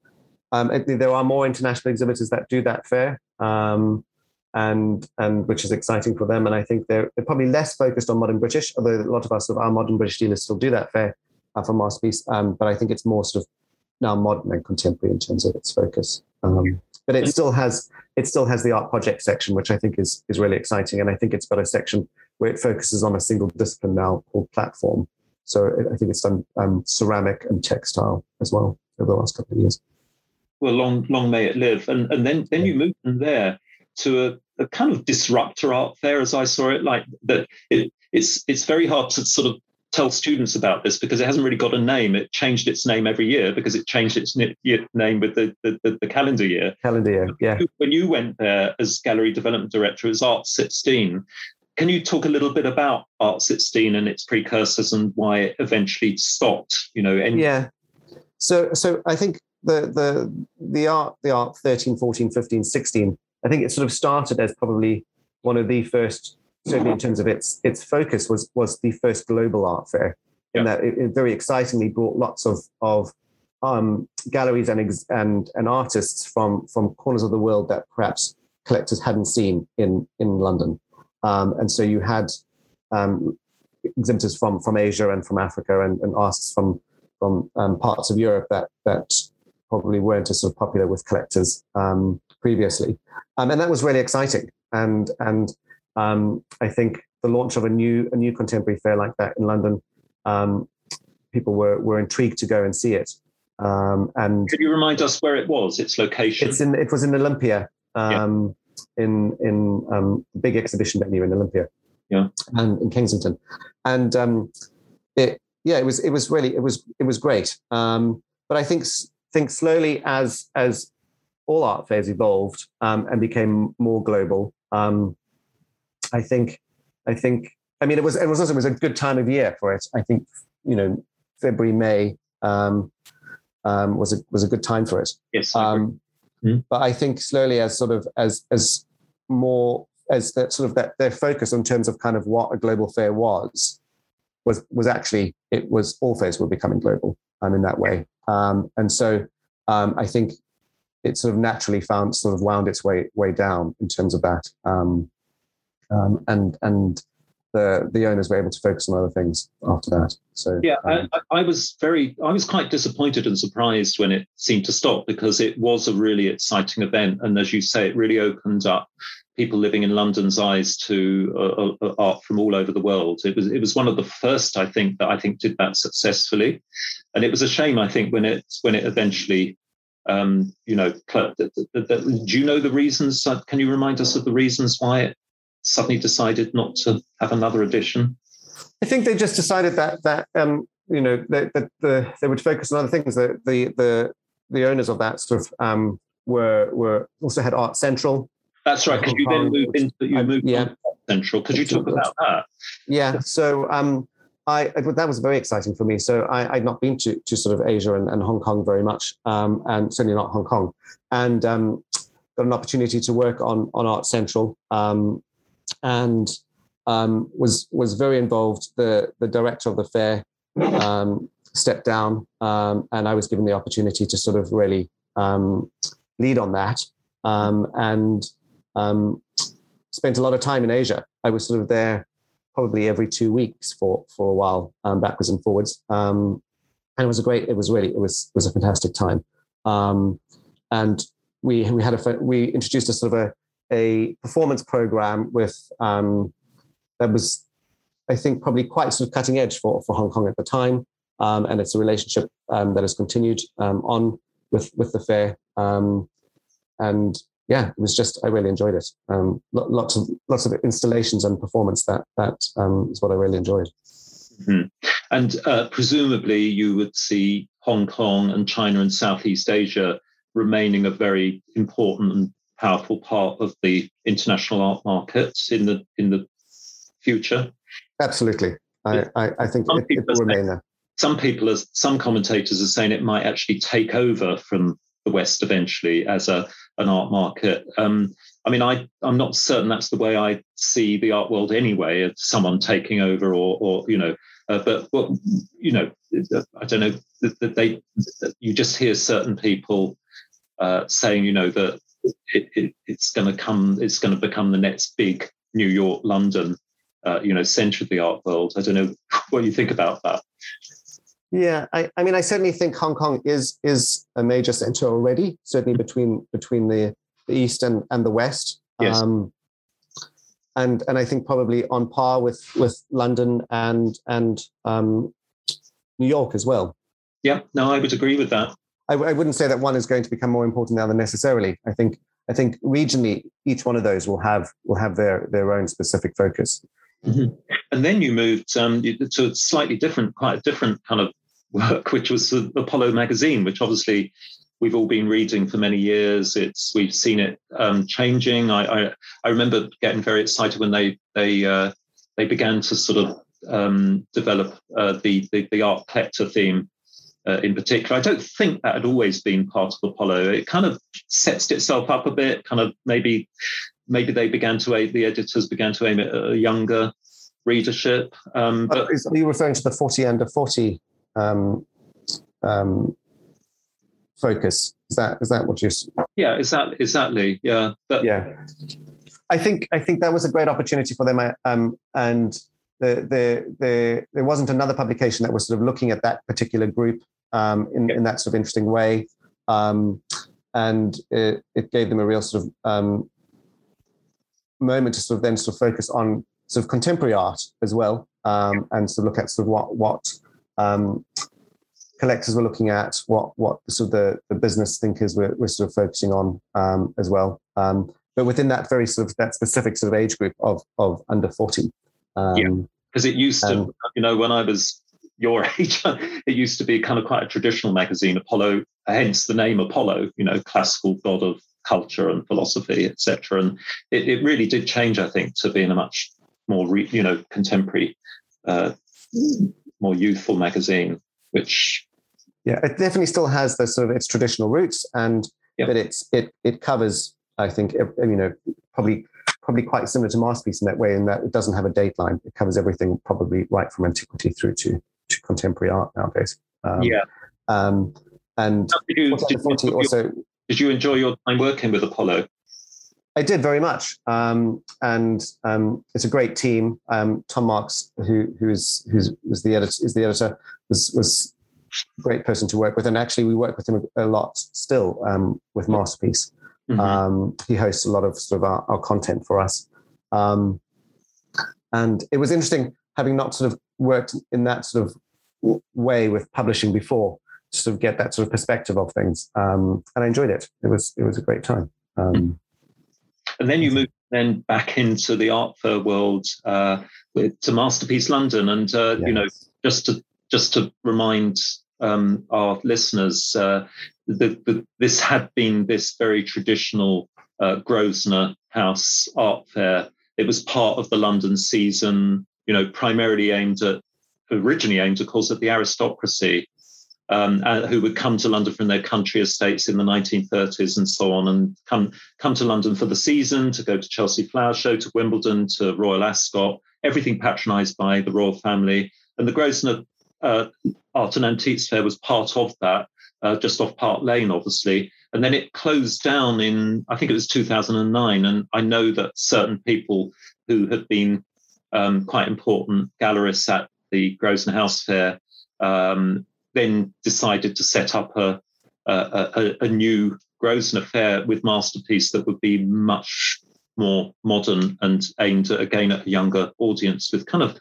um, there are more international exhibitors that do that fair, um, and and which is exciting for them. And I think they're, they're probably less focused on modern British, although a lot of us of our modern British dealers still do that fair uh, for masterpiece. Um, but I think it's more sort of now modern and contemporary in terms of its focus. Um, but it still has it still has the art project section, which I think is is really exciting. And I think it's got a section where it focuses on a single discipline now called platform. So I think it's done um, ceramic and textile as well over the last couple of years well, long long may it live. And and then then you move from there to a, a kind of disruptor art fair, as I saw it. Like that, it, it's it's very hard to sort of tell students about this because it hasn't really got a name. It changed its name every year because it changed its name with the, the, the calendar year. Calendar year, yeah. When you went there as gallery development director, as Art 16, can you talk a little bit about Art 16 and its precursors and why it eventually stopped? You know, and yeah. So, so I think the the the art the art 13 14 15 16 i think it sort of started as probably one of the first certainly in terms of its its focus was was the first global art fair yeah. and that it, it, very excitingly brought lots of of um, galleries and, and and artists from from corners of the world that perhaps collectors hadn't seen in in London, um, and so you had um, exhibitors from from Asia and from Africa and, and artists from from um, parts of Europe that that probably weren't as sort of popular with collectors um, previously, um, and that was really exciting. And and um, I think the launch of a new a new contemporary fair like that in London, um, people were were intrigued to go and see it. Um, and could you remind us where it was? Its location? It's in it was in Olympia, yeah. Um, in in the big exhibition venue in Olympia, yeah, and in Kensington, and it yeah it was it was really it was it was great. but I think think slowly as as all art fairs evolved um, and became more global, um, I think I think I mean it was it was also it was a good time of year for it. I think you know February May um, um, was a was a good time for it. Yes. Um, mm-hmm. But I think slowly as sort of as as more as that sort of that their focus in terms of kind of what a global fair was was was actually it was all fairs were becoming global um, in that way. Um, and so um, I think it sort of naturally found sort of wound its way way down in terms of that. Um, um, and and the the owners were able to focus on other things after that. So yeah, um, I, I, was very I was quite disappointed and surprised when it seemed to stop because it was a really exciting event, and as you say, it really opened up people living in London's eyes to uh, uh, art from all over the world. It was it was one of the first I think that I think did that successfully, and it was a shame I think when it when it eventually um, you know, do you know the reasons? Uh, can you remind us of the reasons why it suddenly decided not to have another edition? I think they just decided that that um, you know that, that the, they would focus on other things. The the the, the owners of that sort of um, were were also had Art Central. That's right. Because you then moved into you moved yeah. Central. Could you talk about that? Yeah. So um, I, that was very exciting for me. So I, would not been to, to sort of Asia and, and Hong Kong very much, um, and certainly not Hong Kong, and um, got an opportunity to work on on Art Central, um, and um, was was very involved. The the director of the fair um, stepped down, um, and I was given the opportunity to sort of really lead on that, and spent a lot of time in Asia. I was sort of there probably every two weeks for for a while, um, backwards and forwards. Um, and it was a great. It was really. It was it was a fantastic time. Um, and we we had a we introduced a sort of a a performance program with um, that was I think probably quite sort of cutting edge for for Hong Kong at the time. Um, and it's a relationship um, that has continued on with with the fair. and yeah, it was just I really enjoyed it. Um, lots of lots of installations and performance that that um, is what I really enjoyed. Mm-hmm. And uh, presumably, you would see Hong Kong and China and Southeast Asia remaining a very important and powerful part of the international art markets in the in the future. Absolutely, I, I, I think it, it will remain there. Some people, are, some commentators are saying it might actually take over from the West eventually as a an art market. Um, I mean, I I'm not certain that's the way I see the art world anyway. Of someone taking over, or or you know, uh, but well, you know, I don't know that they. You just hear certain people uh, saying, you know, that it, it, it's going to come, it's going to become the next big New York, London, uh, you know, center of the art world. I don't know what you think about that. Yeah, I, I mean, I certainly think Hong Kong is is a major center already. Certainly between between the, the east and, and the west. Yes. Um, and and I think probably on par with with London and and um, New York as well. Yeah, no, I would agree with that. I, wouldn't say that one is going to become more important now than necessarily. I think I think regionally, each one of those will have will have their their own specific focus. Mm-hmm. And then you moved um, to a slightly different, quite a different kind of work, which was the Apollo magazine, which obviously we've all been reading for many years. It's we've seen it um, changing. I, I, I remember getting very excited when they they uh, they began to sort of um, develop uh, the, the, the art collector theme. Uh, in particular, I don't think that had always been part of Apollo. It kind of sets itself up a bit. Kind of maybe maybe they began to aim, the editors began to aim at a younger readership. Um, but are you referring to the forty under forty um, um, focus. Is that is that what you? Yeah, exactly. Exactly. Yeah. But yeah, I think I think that was a great opportunity for them. Um, and the, the the there wasn't another publication that was sort of looking at that particular group um, in in that sort of interesting way. Um, and it, it gave them a real sort of um, moment to sort of then sort of focus on sort of contemporary art as well, um, and sort of look at sort of what what um, collectors were looking at, what what sort of the, the business thinkers were, were sort of focusing on um, as well. Um, but within that very sort of that specific sort of age group of of under forty. Um, yeah, because it used to, you know, when I was your age, it used to be kind of quite a traditional magazine. Apollo hence the name Apollo, you know, classical god of culture and philosophy, etc. And it, it, really did change, I think, to being a much more, re, you know, contemporary, uh, more youthful magazine, which. Yeah, it definitely still has the sort of its traditional roots, and yep. but it's it it covers, I think, you know, probably probably quite similar to Masterpiece in that way, in that it doesn't have a dateline. It covers everything, probably right from antiquity through to to contemporary art nowadays. Um, yeah. Um, and did you, did, also, did you enjoy your time working with Apollo? I did very much, um, and um, it's a great team. Um, Tom Marks, who who's who's was the editor, is the editor, was was a great person to work with, and actually we work with him a lot still um, with Masterpiece. Mm-hmm. Um, he hosts a lot of sort of our, our content for us, um, and it was interesting having not sort of worked in that sort of way with publishing before to sort of get that sort of perspective of things. Um, and I enjoyed it. It was it was a great time. Um, and then you moved then back into the art fair world uh, with, to Masterpiece London, and uh, yes. you know just to just to remind um, our listeners, uh, this had been this very traditional uh, Grosvenor House art fair. It was part of the London season, you know, primarily aimed at originally aimed, of course, at the aristocracy um, uh, who would come to London from their country estates in the 1930s and so on, and come come to London for the season to go to Chelsea Flower Show, to Wimbledon, to Royal Ascot, everything patronised by the royal family. And the Grosvenor uh, Art and Antiques Fair was part of that, uh, just off Park Lane, obviously. And then it closed down in, I think it was 2009. And I know that certain people who had been um, quite important gallerists at the Grosvenor House Fair um, then decided to set up a, a, a, a new Grosvenor Fair with Masterpiece that would be much more modern and aimed at, again at a younger audience with kind of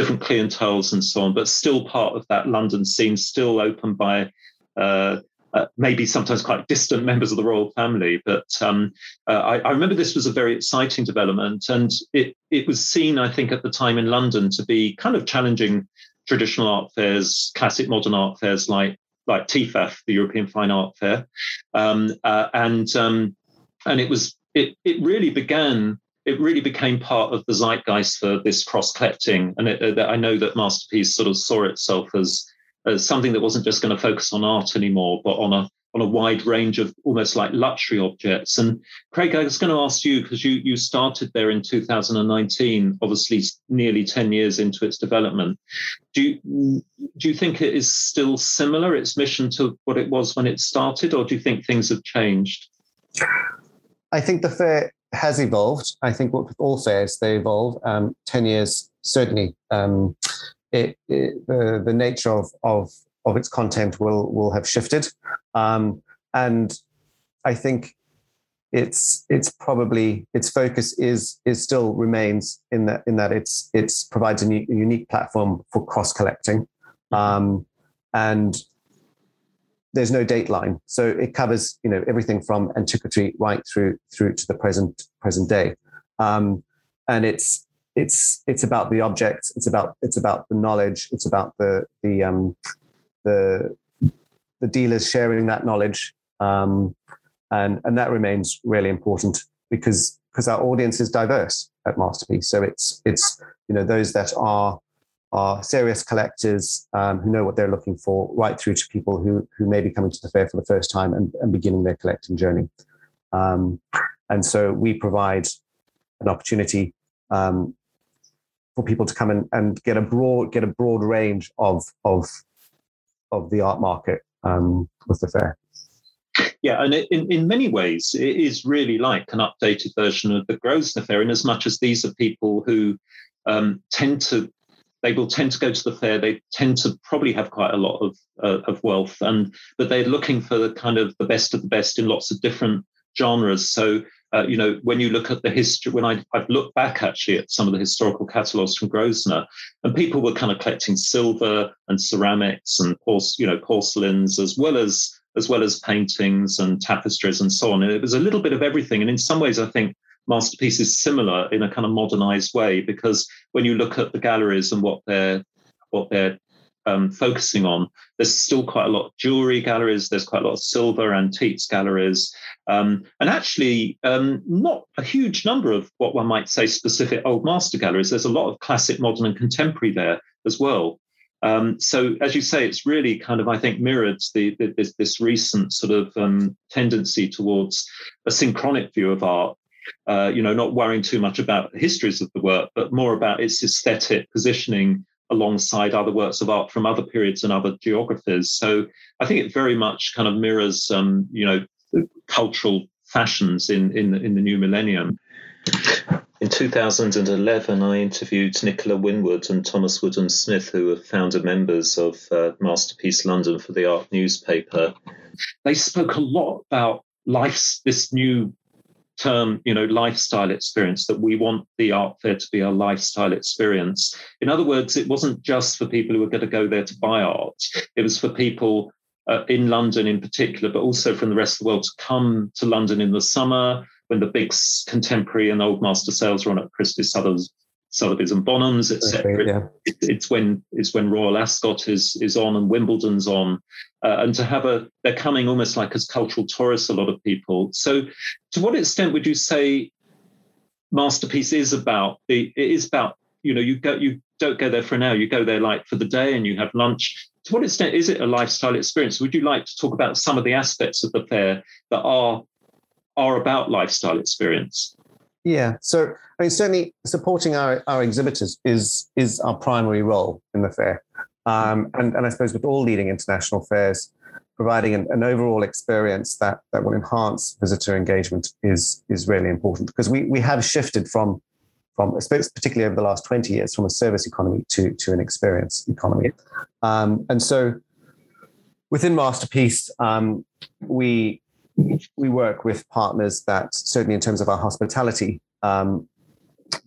different clienteles and so on, but still part of that London scene, still open by uh, uh, maybe sometimes quite distant members of the royal family. But um, uh, I, I, remember this was a very exciting development, and it it was seen, I think, at the time in London to be kind of challenging traditional art fairs, classic modern art fairs like like TEFAF, the European Fine Art Fair, um, uh, and um, and it was it it really began. It really became part of the zeitgeist for this cross collecting, and it, uh, I know that Masterpiece sort of saw itself as as something that wasn't just going to focus on art anymore, but on a on a wide range of almost like luxury objects. And Craig, I was going to ask you because you you started there in 2019, obviously nearly 10 years into its development. Do you do you think it is still similar its mission to what it was when it started, or do you think things have changed? I think the fair has evolved. I think what with all fairs they evolve. Um, 10 years certainly. Um, it, it, the the nature of of of its content will will have shifted, um, and I think it's it's probably its focus is is still remains in that in that it's it's provides a, new, a unique platform for cross collecting, um, and there's no dateline, so it covers you know everything from antiquity right through through to the present present day, um, and it's it's it's about the objects, it's about it's about the knowledge, it's about the the um, the the dealers sharing that knowledge, um, and and that remains really important because because our audience is diverse at Masterpiece. So it's it's you know those that are are serious collectors um, who know what they're looking for, right through to people who who may be coming to the fair for the first time and, and beginning their collecting journey. Um, and so we provide an opportunity um, for people to come in and get a broad get a broad range of of of the art market um, with the fair. Yeah, and in, in many ways, it is really like an updated version of the Grosvenor Fair, in as much as these are people who um, tend to, they will tend to go to the fair. They tend to probably have quite a lot of uh, of wealth, and but they're looking for the kind of the best of the best in lots of different genres. So uh, you know, when you look at the history, when I, I've looked back actually at some of the historical catalogues from Grosvenor, and people were kind of collecting silver and ceramics and you know porcelains as well as as well as paintings and tapestries and so on. And it was a little bit of everything. And in some ways, I think Masterpiece is similar in a kind of modernized way because when you look at the galleries and what they're what they're um, focusing on. There's still quite a lot of jewelry galleries. There's quite a lot of silver antiques galleries, um, and actually um, not a huge number of what one might say specific old master galleries. There's a lot of classic, modern, and contemporary there as well. Um, so, as you say, it's really kind of, I think, mirrored the, the this, this, recent sort of um, tendency towards a synchronic view of art. Uh, you know, not worrying too much about the histories of the work, but more about its aesthetic positioning alongside other works of art from other periods and other geographies. So, I think it very much kind of mirrors, um, you know, cultural fashions in in, in the new millennium. In 2011, I interviewed Nicola Winwood and Thomas Woodham Smith, who are founder members of uh, Masterpiece London for the Art newspaper. They spoke a lot about life's this new term, you know, lifestyle experience, that we want the art fair to be a lifestyle experience. In other words, it wasn't just for people who were going to go there to buy art, it was for people uh, in London in particular, but also from the rest of the world to come to London in the summer when the big contemporary and old master sales run at Christie's, Sotheby's, Sotheby's and Bonhams, etc. Yeah. It, it's when it's when Royal Ascot is is on and Wimbledon's on, uh, and to have a they're coming almost like as cultural tourists. A lot of people. So, to what extent would you say masterpiece is about the? It is about you know you go you don't go there for an hour. You go there like for the day and you have lunch. To what extent is it a lifestyle experience? Would you like to talk about some of the aspects of the fair that are are about lifestyle experience. Yeah, so I mean, certainly supporting our, our exhibitors is is our primary role in the fair, um, and and I suppose with all leading international fairs, providing an, an, overall experience that that will enhance visitor engagement is is really important because we we have shifted from from particularly over the last twenty years from a service economy to to an experience economy, um, and so within Masterpiece, um, we we work with partners that certainly in terms of our hospitality um,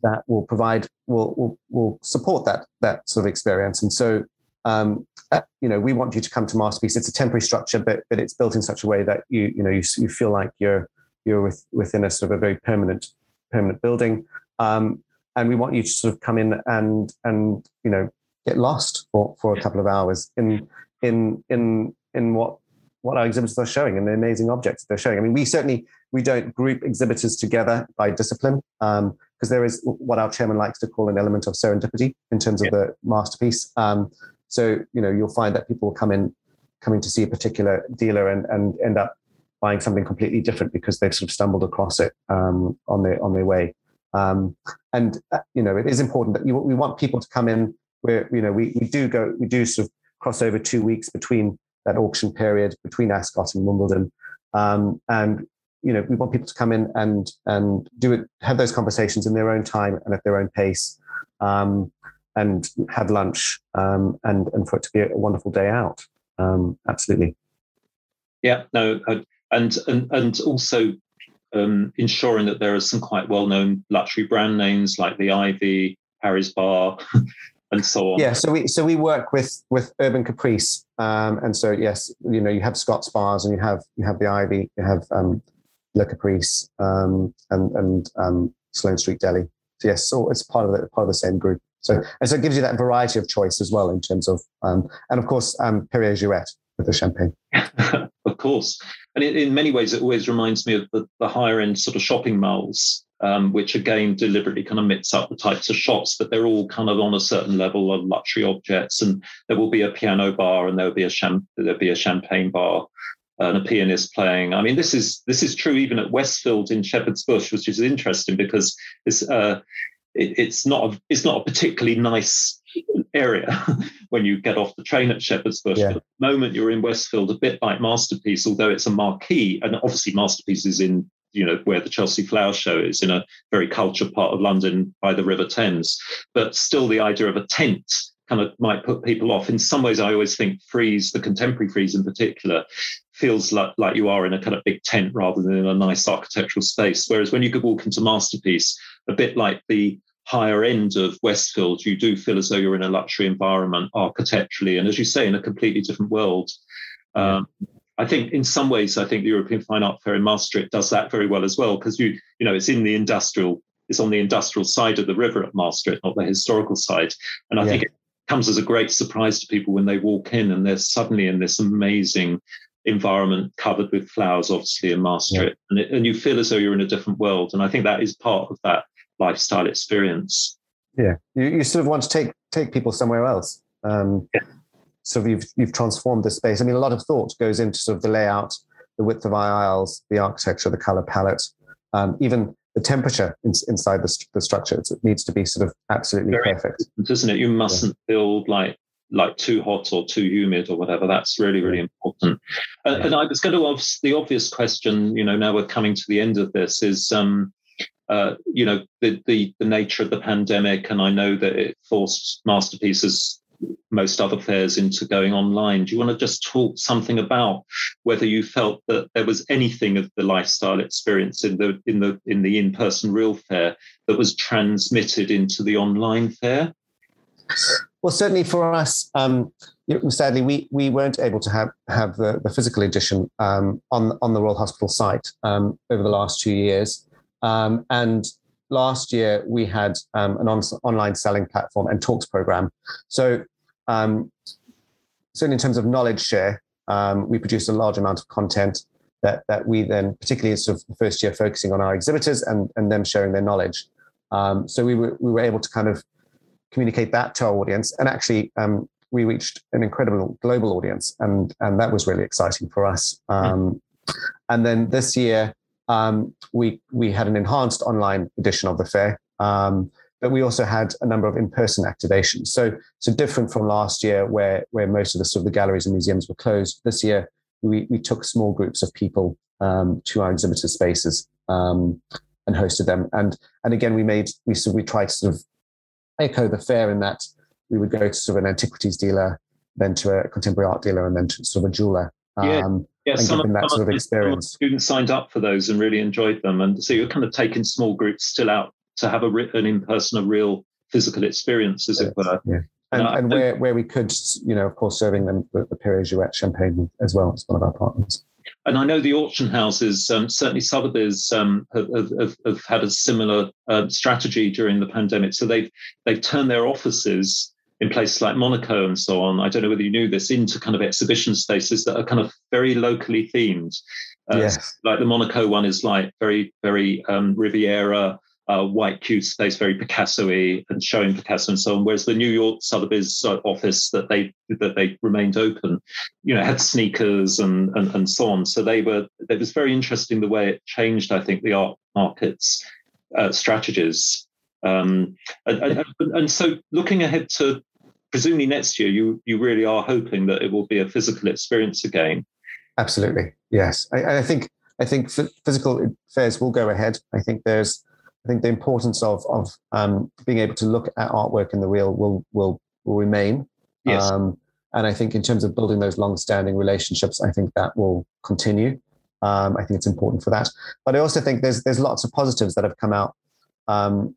that will provide will, will will support that that sort of experience. And so um, uh, you know we want you to come to masterpiece it's a temporary structure but but it's built in such a way that you you know you, you feel like you're you're with, within a sort of a very permanent permanent building um, and we want you to sort of come in and and you know get lost for for a couple of hours in in in in what what our exhibitors are showing and the amazing objects they're showing. I mean, we certainly we don't group exhibitors together by discipline because um, there is what our chairman likes to call an element of serendipity in terms of yeah. the masterpiece. Um, so you know you'll find that people will come in coming to see a particular dealer and and end up buying something completely different because they've sort of stumbled across it um, on their on their way. Um, and uh, you know it is important that you, we want people to come in where you know we we do go we do sort of cross over two weeks between that auction period between Ascot and Wimbledon. Um, and you know, we want people to come in and and do it, have those conversations in their own time and at their own pace, um, and have lunch, um, and and for it to be a wonderful day out. Um, absolutely. Yeah. No. And and and also um, ensuring that there are some quite well-known luxury brand names like the Ivy, Harry's Bar, and so on. Yeah, so we so we work with with Urban Caprice, um, and so yes, you know you have Scott's bars and you have you have the Ivy, you have um, Le Caprice, um, and and um, Sloane Street Deli. So yes, so it's part of the part of the same group. So and so it gives you that variety of choice as well in terms of um, and of course um, Perrier Jouet with the champagne. of course, and in, many ways, it always reminds me of the, the higher end sort of shopping malls um, which again deliberately kind of mix up the types of shops, but they're all kind of on a certain level of luxury objects. And there will be a piano bar, and there will be a there'll be a champagne bar, and a pianist playing. I mean, this is this is true even at Westfield in Shepherd's Bush, which is interesting because it's uh, it, it's not a, it's not a particularly nice area when you get off the train at Shepherd's Bush. Yeah. But the moment you're in Westfield, a bit like Masterpiece, although it's a marquee, and obviously Masterpiece is in you know where the Chelsea Flower Show is in a very cultured part of London by the River Thames. But still, the idea of a tent kind of might put people off. In some ways, I always think Frieze, the contemporary Frieze in particular, feels like, like you are in a kind of big tent rather than in a nice architectural space. Whereas when you could walk into Masterpiece, a bit like the higher end of Westfield, you do feel as though you're in a luxury environment architecturally, and as you say, in a completely different world. Um, I think in some ways, I think the European Fine Art Fair in Maastricht does that very well as well, because you, you know, it's in the industrial, it's on the industrial side of the river at Maastricht, not the historical side. And I yeah. think it comes as a great surprise to people when they walk in and they're suddenly in this amazing environment covered with flowers, obviously, in Maastricht, yeah. And, it. and you feel as though you're in a different world. And I think that is part of that lifestyle experience. Yeah, you, you sort of want to take take people somewhere else. Um, yeah. So you've you've transformed the space. I mean, a lot of thought goes into sort of the layout, the width of aisles, the architecture, the color palette, um, even the temperature in, inside the, the structure. It needs to be sort of absolutely Very perfect, doesn't it? You mustn't yeah. build like like too hot or too humid or whatever. That's really, really important. And, yeah. and I was going to ask the obvious question, you know, now we're coming to the end of this is, um, uh, you know, the, the, the nature of the pandemic. And I know that it forced masterpieces most other fairs into going online. Do you want to just talk something about whether you felt that there was anything of the lifestyle experience in the in the in the in-person real fair that was transmitted into the online fair? Well, certainly for us, um, sadly, we we weren't able to have have the, the physical edition um, on on the Royal Hospital site um, over the last two years, um, and last year we had um, an on, online selling platform and talks program. So um, certainly in terms of knowledge share, um, we produced a large amount of content that, that we then, particularly sort of the first year, focusing on our exhibitors and, and them sharing their knowledge. Um, so we were, we were able to kind of communicate that to our audience. And actually, um, we reached an incredible global audience. And, and that was really exciting for us. Um, and then this year, um, we, we had an enhanced online edition of the fair. Um, but we also had a number of in-person activations. So, so different from last year, where where most of the sort of the galleries and museums were closed. This year, we we took small groups of people um, to our exhibitor spaces um, and hosted them. And and again, we made we sort of, we tried to sort of echo the fair in that we would go to sort of an antiquities dealer, then to a contemporary art dealer, and then to sort of a jeweler. Yeah. Um, yeah, some, that sort of experience. Students signed up for those and really enjoyed them, and so you're kind of taking small groups still out to have a an in person, a real physical experience, as yes, it were. Yeah. And, and, and where, where we could, you know, of course, serving them the, the Perrier Jouet champagne as well as one of our partners. And I know the auction houses, um, certainly Sotheby's, um, have, have, have, had a similar uh, strategy during the pandemic. So they've they've turned their offices in places like Monaco and so on. I don't know whether you knew this into kind of exhibition spaces that are kind of very locally themed. Uh, yes. Like the Monaco one is like very very um, Riviera uh, white cute space, very Picasso-y, and showing Picasso and so on. Whereas the New York Sotheby's uh, office that they that they remained open, you know, had sneakers and, and and so on. So they were. It was very interesting the way it changed. I think the art markets uh, strategies. Um, and, and, and so looking ahead to presumably next year, you you really are hoping that it will be a physical experience again. Absolutely, yes. I, I think I think physical fairs will go ahead. I think there's I think the importance of of um, being able to look at artwork in the real will will will remain. Yes. Um, and I think in terms of building those long-standing relationships, I think that will continue. Um, I think it's important for that. But I also think there's there's lots of positives that have come out um,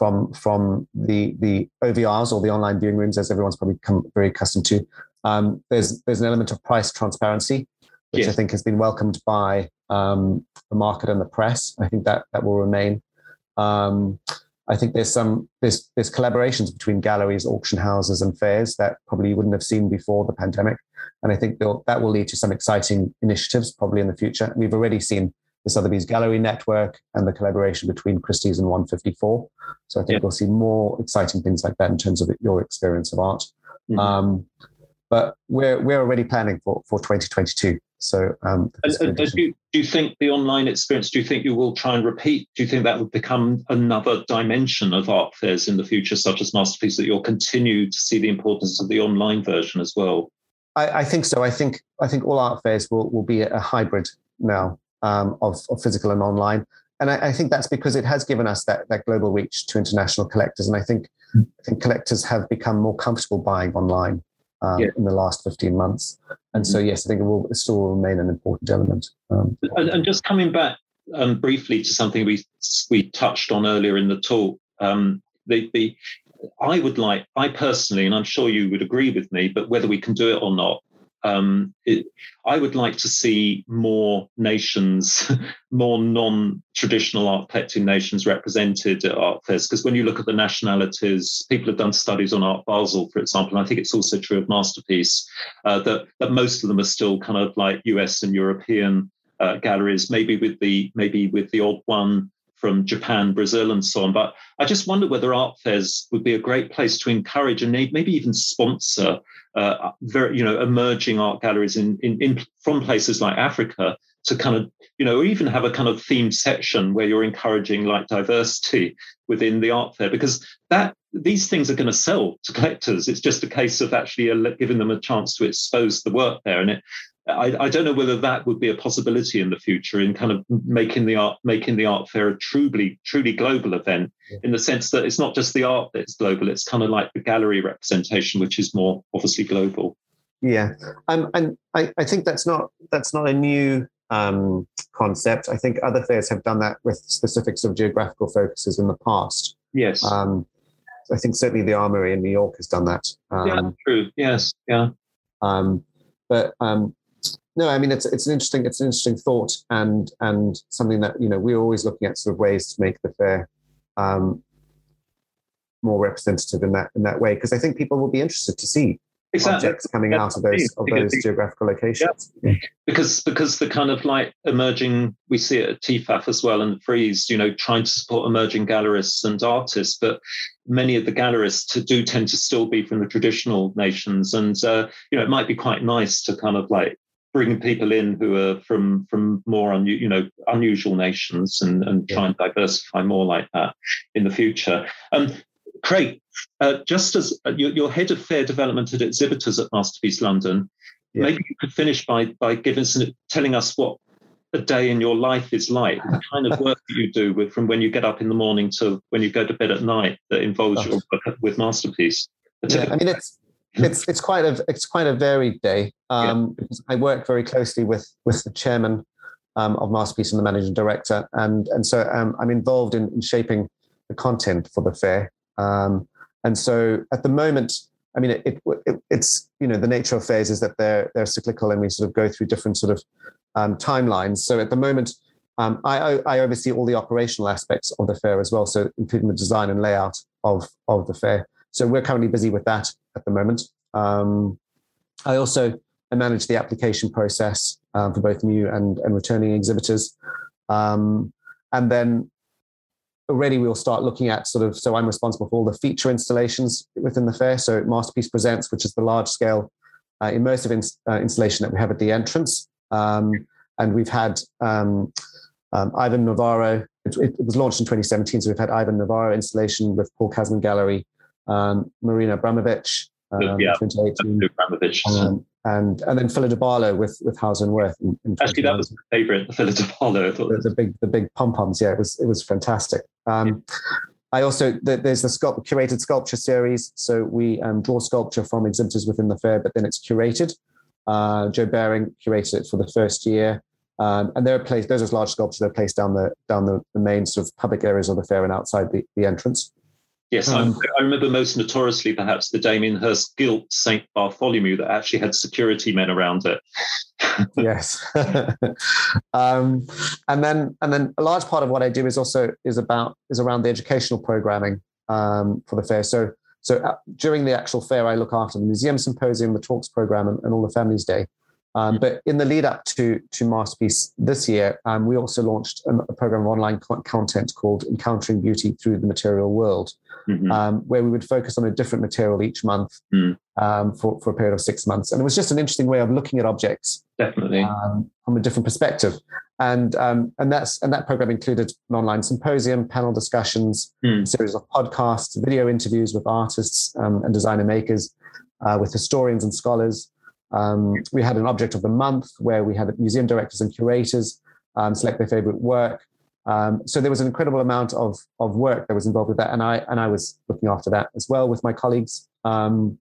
from from the the OVRs or the online viewing rooms, as everyone's probably become very accustomed to. Um, there's there's an element of price transparency, which yes. I think has been welcomed by um, the market and the press. I think that that will remain. Um, I think there's some there's there's collaborations between galleries, auction houses, and fairs that probably you wouldn't have seen before the pandemic, and I think that will lead to some exciting initiatives probably in the future. We've already seen the Sotheby's Gallery Network and the collaboration between Christie's and 154. So I think yeah. we'll see more exciting things like that in terms of your experience of art. Mm-hmm. Um, but we're we're already planning for for 2022. So, um, and, do, you, do you think the online experience? Do you think you will try and repeat? Do you think that would become another dimension of art fairs in the future, such as Masterpiece, that you'll continue to see the importance of the online version as well? I, I think so. I think I think all art fairs will will be a hybrid now um, of, of physical and online, and I, I, think that's because it has given us that that global reach to international collectors, and I think mm. I think collectors have become more comfortable buying online um, yeah. in the last 15 months. And so, mm-hmm. yes, I think it will still remain an important element. Um, and, and, just coming back um, briefly to something we we touched on earlier in the talk, um, the, the I would like, I personally, and I'm sure you would agree with me, but whether we can do it or not, um, it, I would like to see more nations, more non-traditional art collecting nations represented at art fairs. Because when you look at the nationalities, people have done studies on Art Basel, for example, and I think it's also true of Masterpiece, uh, that that most of them are still kind of like US and European uh, galleries, maybe with the maybe with the odd one from Japan, Brazil, and so on. But I just wonder whether art fairs would be a great place to encourage and maybe even sponsor, uh, very you know, emerging art galleries in, in, in from places like Africa to kind of you know, even have a kind of themed section where you're encouraging like diversity within the art fair because that these things are going to sell to collectors. It's just a case of actually uh, giving them a chance to expose the work there, and it I, I, don't know whether that would be a possibility in the future in kind of making the art making the art fair a truly truly global event yeah. in the sense that it's not just the art that's global it's kind of like the gallery representation which is more obviously global. Yeah. Um, and I, I think that's not that's not a new um, concept. I think other fairs have done that with specific sort of geographical focuses in the past. Yes. Um, i think certainly the armory in new york has done that. Yeah um, true. Yes. Yeah. um, but um, no, I mean it's it's an interesting it's an interesting thought and and something that you know we're always looking at sort of ways to make the fair um, more representative in that in that way because I think people will be interested to see exactly. objects coming yeah, out of those of those geographical locations. Yeah. Because because the kind of like emerging we see it at TEFAF as well and Frieze, you know, trying to support emerging gallerists and artists, but many of the gallerists do tend to still be from the traditional nations, and uh, you know, it might be quite nice to kind of like bring people in who are from from more un, you know unusual nations and and try and diversify more like that in the future. Um, Craig, uh, just as uh, you're, you're, head of fair development at exhibitors at Masterpiece London, yeah. maybe you could finish by by giving us telling us what a day in your life is like, the kind of work that you do with from when you get up in the morning to when you go to bed at night that involves oh. your work with Masterpiece. Yeah, I mean it's it's it's quite a it's quite a varied day. Um, yeah. I work very closely with with the chairman um, of Masterpiece and the managing director, and and so um, I'm involved in, in, shaping the content for the fair. Um, and so at the moment, I mean, it, it, it, it's you know the nature of fairs is that they're they're cyclical, and we sort of go through different sort of um, timelines. So at the moment. Um, I, I oversee all the operational aspects of the fair as well, so including the design and layout of, of the fair. So we're currently busy with that at the moment. Um, I also manage the application process uh, for both new and, and returning exhibitors. Um, and then already we'll start looking at sort of, so I'm responsible for all the feature installations within the fair. So Masterpiece Presents, which is the large scale uh, immersive uh, installation that we have at the entrance. Um, and we've had um, um Ivan Navarro, it, it, was launched in 2017. So we've had Ivan Navarro installation with Paul Kasmin Gallery um, Marina Abramovic, um, yeah, 2018. Um, and and then Phyllida Barlow with with Hauser and Wirth. In, in Actually, that was my favourite, Phyllida Barlow. The, the, big the big pom poms. Yeah, it was it was fantastic. Um, yeah. I also there's the sculpt, curated sculpture series. So we um, draw sculpture from exhibitors within the fair, but then it's curated. Uh, Jo Baring curated it for the first year. Um, and they're placed; those are large sculptures. They're placed down the down the, the main sort of public areas of the fair and outside the, the entrance. Yes, um, I, I, remember most notoriously perhaps the Damien Hirst gilt St. Bartholomew that actually had security men around it. yes. um, and then and then a large part of what I do is also is about is around the educational programming um, for the fair. So so uh, during the actual fair, I look after the museum symposium, the talks program, and, and all the families day. Um, but in the lead up to, to Masterpiece this year, um, we also launched a, program of online co- content called Encountering Beauty Through the Material World, mm-hmm. um, where we would focus on a different material each month mm. for, for a period of six months. And it was just an interesting way of looking at objects definitely um, from a different perspective. And um, and that's and that program included an online symposium, panel discussions, mm. a series of podcasts, video interviews with artists um, and designer makers, uh, with historians and scholars. Um, we had an object of the month where we had museum directors and curators um, select their favorite work. Um, so there was an incredible amount of, of work that was involved with that. And I, and I was looking after that as well with my colleagues. Um,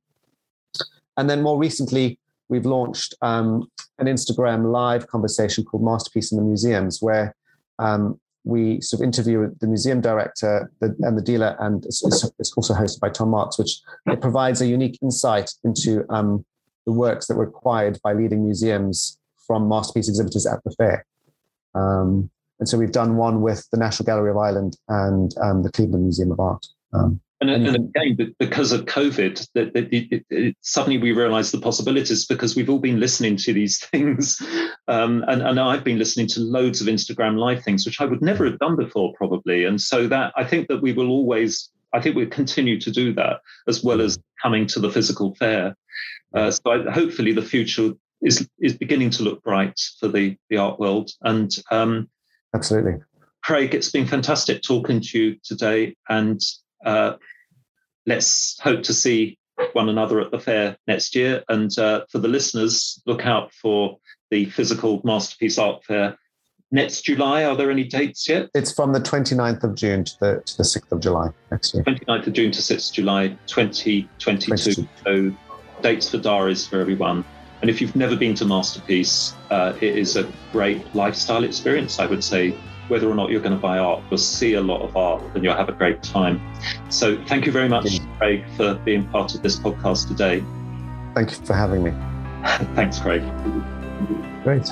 and then more recently, we've launched um, an Instagram live conversation called Masterpiece in the Museums, where um, we sort of interview the museum director and the dealer, and it's, it's, also hosted by Tom Marks, which it provides a unique insight into um, the works that were acquired by leading museums from masterpiece exhibitors at the fair. Um, and so we've done one with the National Gallery of Ireland and um, the Cleveland Museum of Art. Um, and, and, again, because of COVID, that, that it, it, suddenly we realised the possibilities because we've all been listening to these things, um, and, and I've been listening to loads of Instagram live things, which I would never have done before, probably. And so that I think that we will always, I think we'll continue to do that as well as coming to the physical fair. Uh, so I, hopefully, the future is is beginning to look bright for the the art world. And um, absolutely, Craig, it's been fantastic talking to you today, and uh, let's hope to see one another at the fair next year. And uh, for the listeners, look out for the physical masterpiece art fair next July. Are there any dates yet? It's from the 29th of June to the, to the 6th of July next year. 29th of June to 6th of July 2022. So dates for diaries for everyone. And if you've never been to Masterpiece, uh, it is a great lifestyle experience, I would say, whether or not you're going to buy art, you'll see a lot of art and you'll have a great time. So thank you very much, Craig, for being part of this podcast today. Thank you for having me. Thanks, Craig. Great.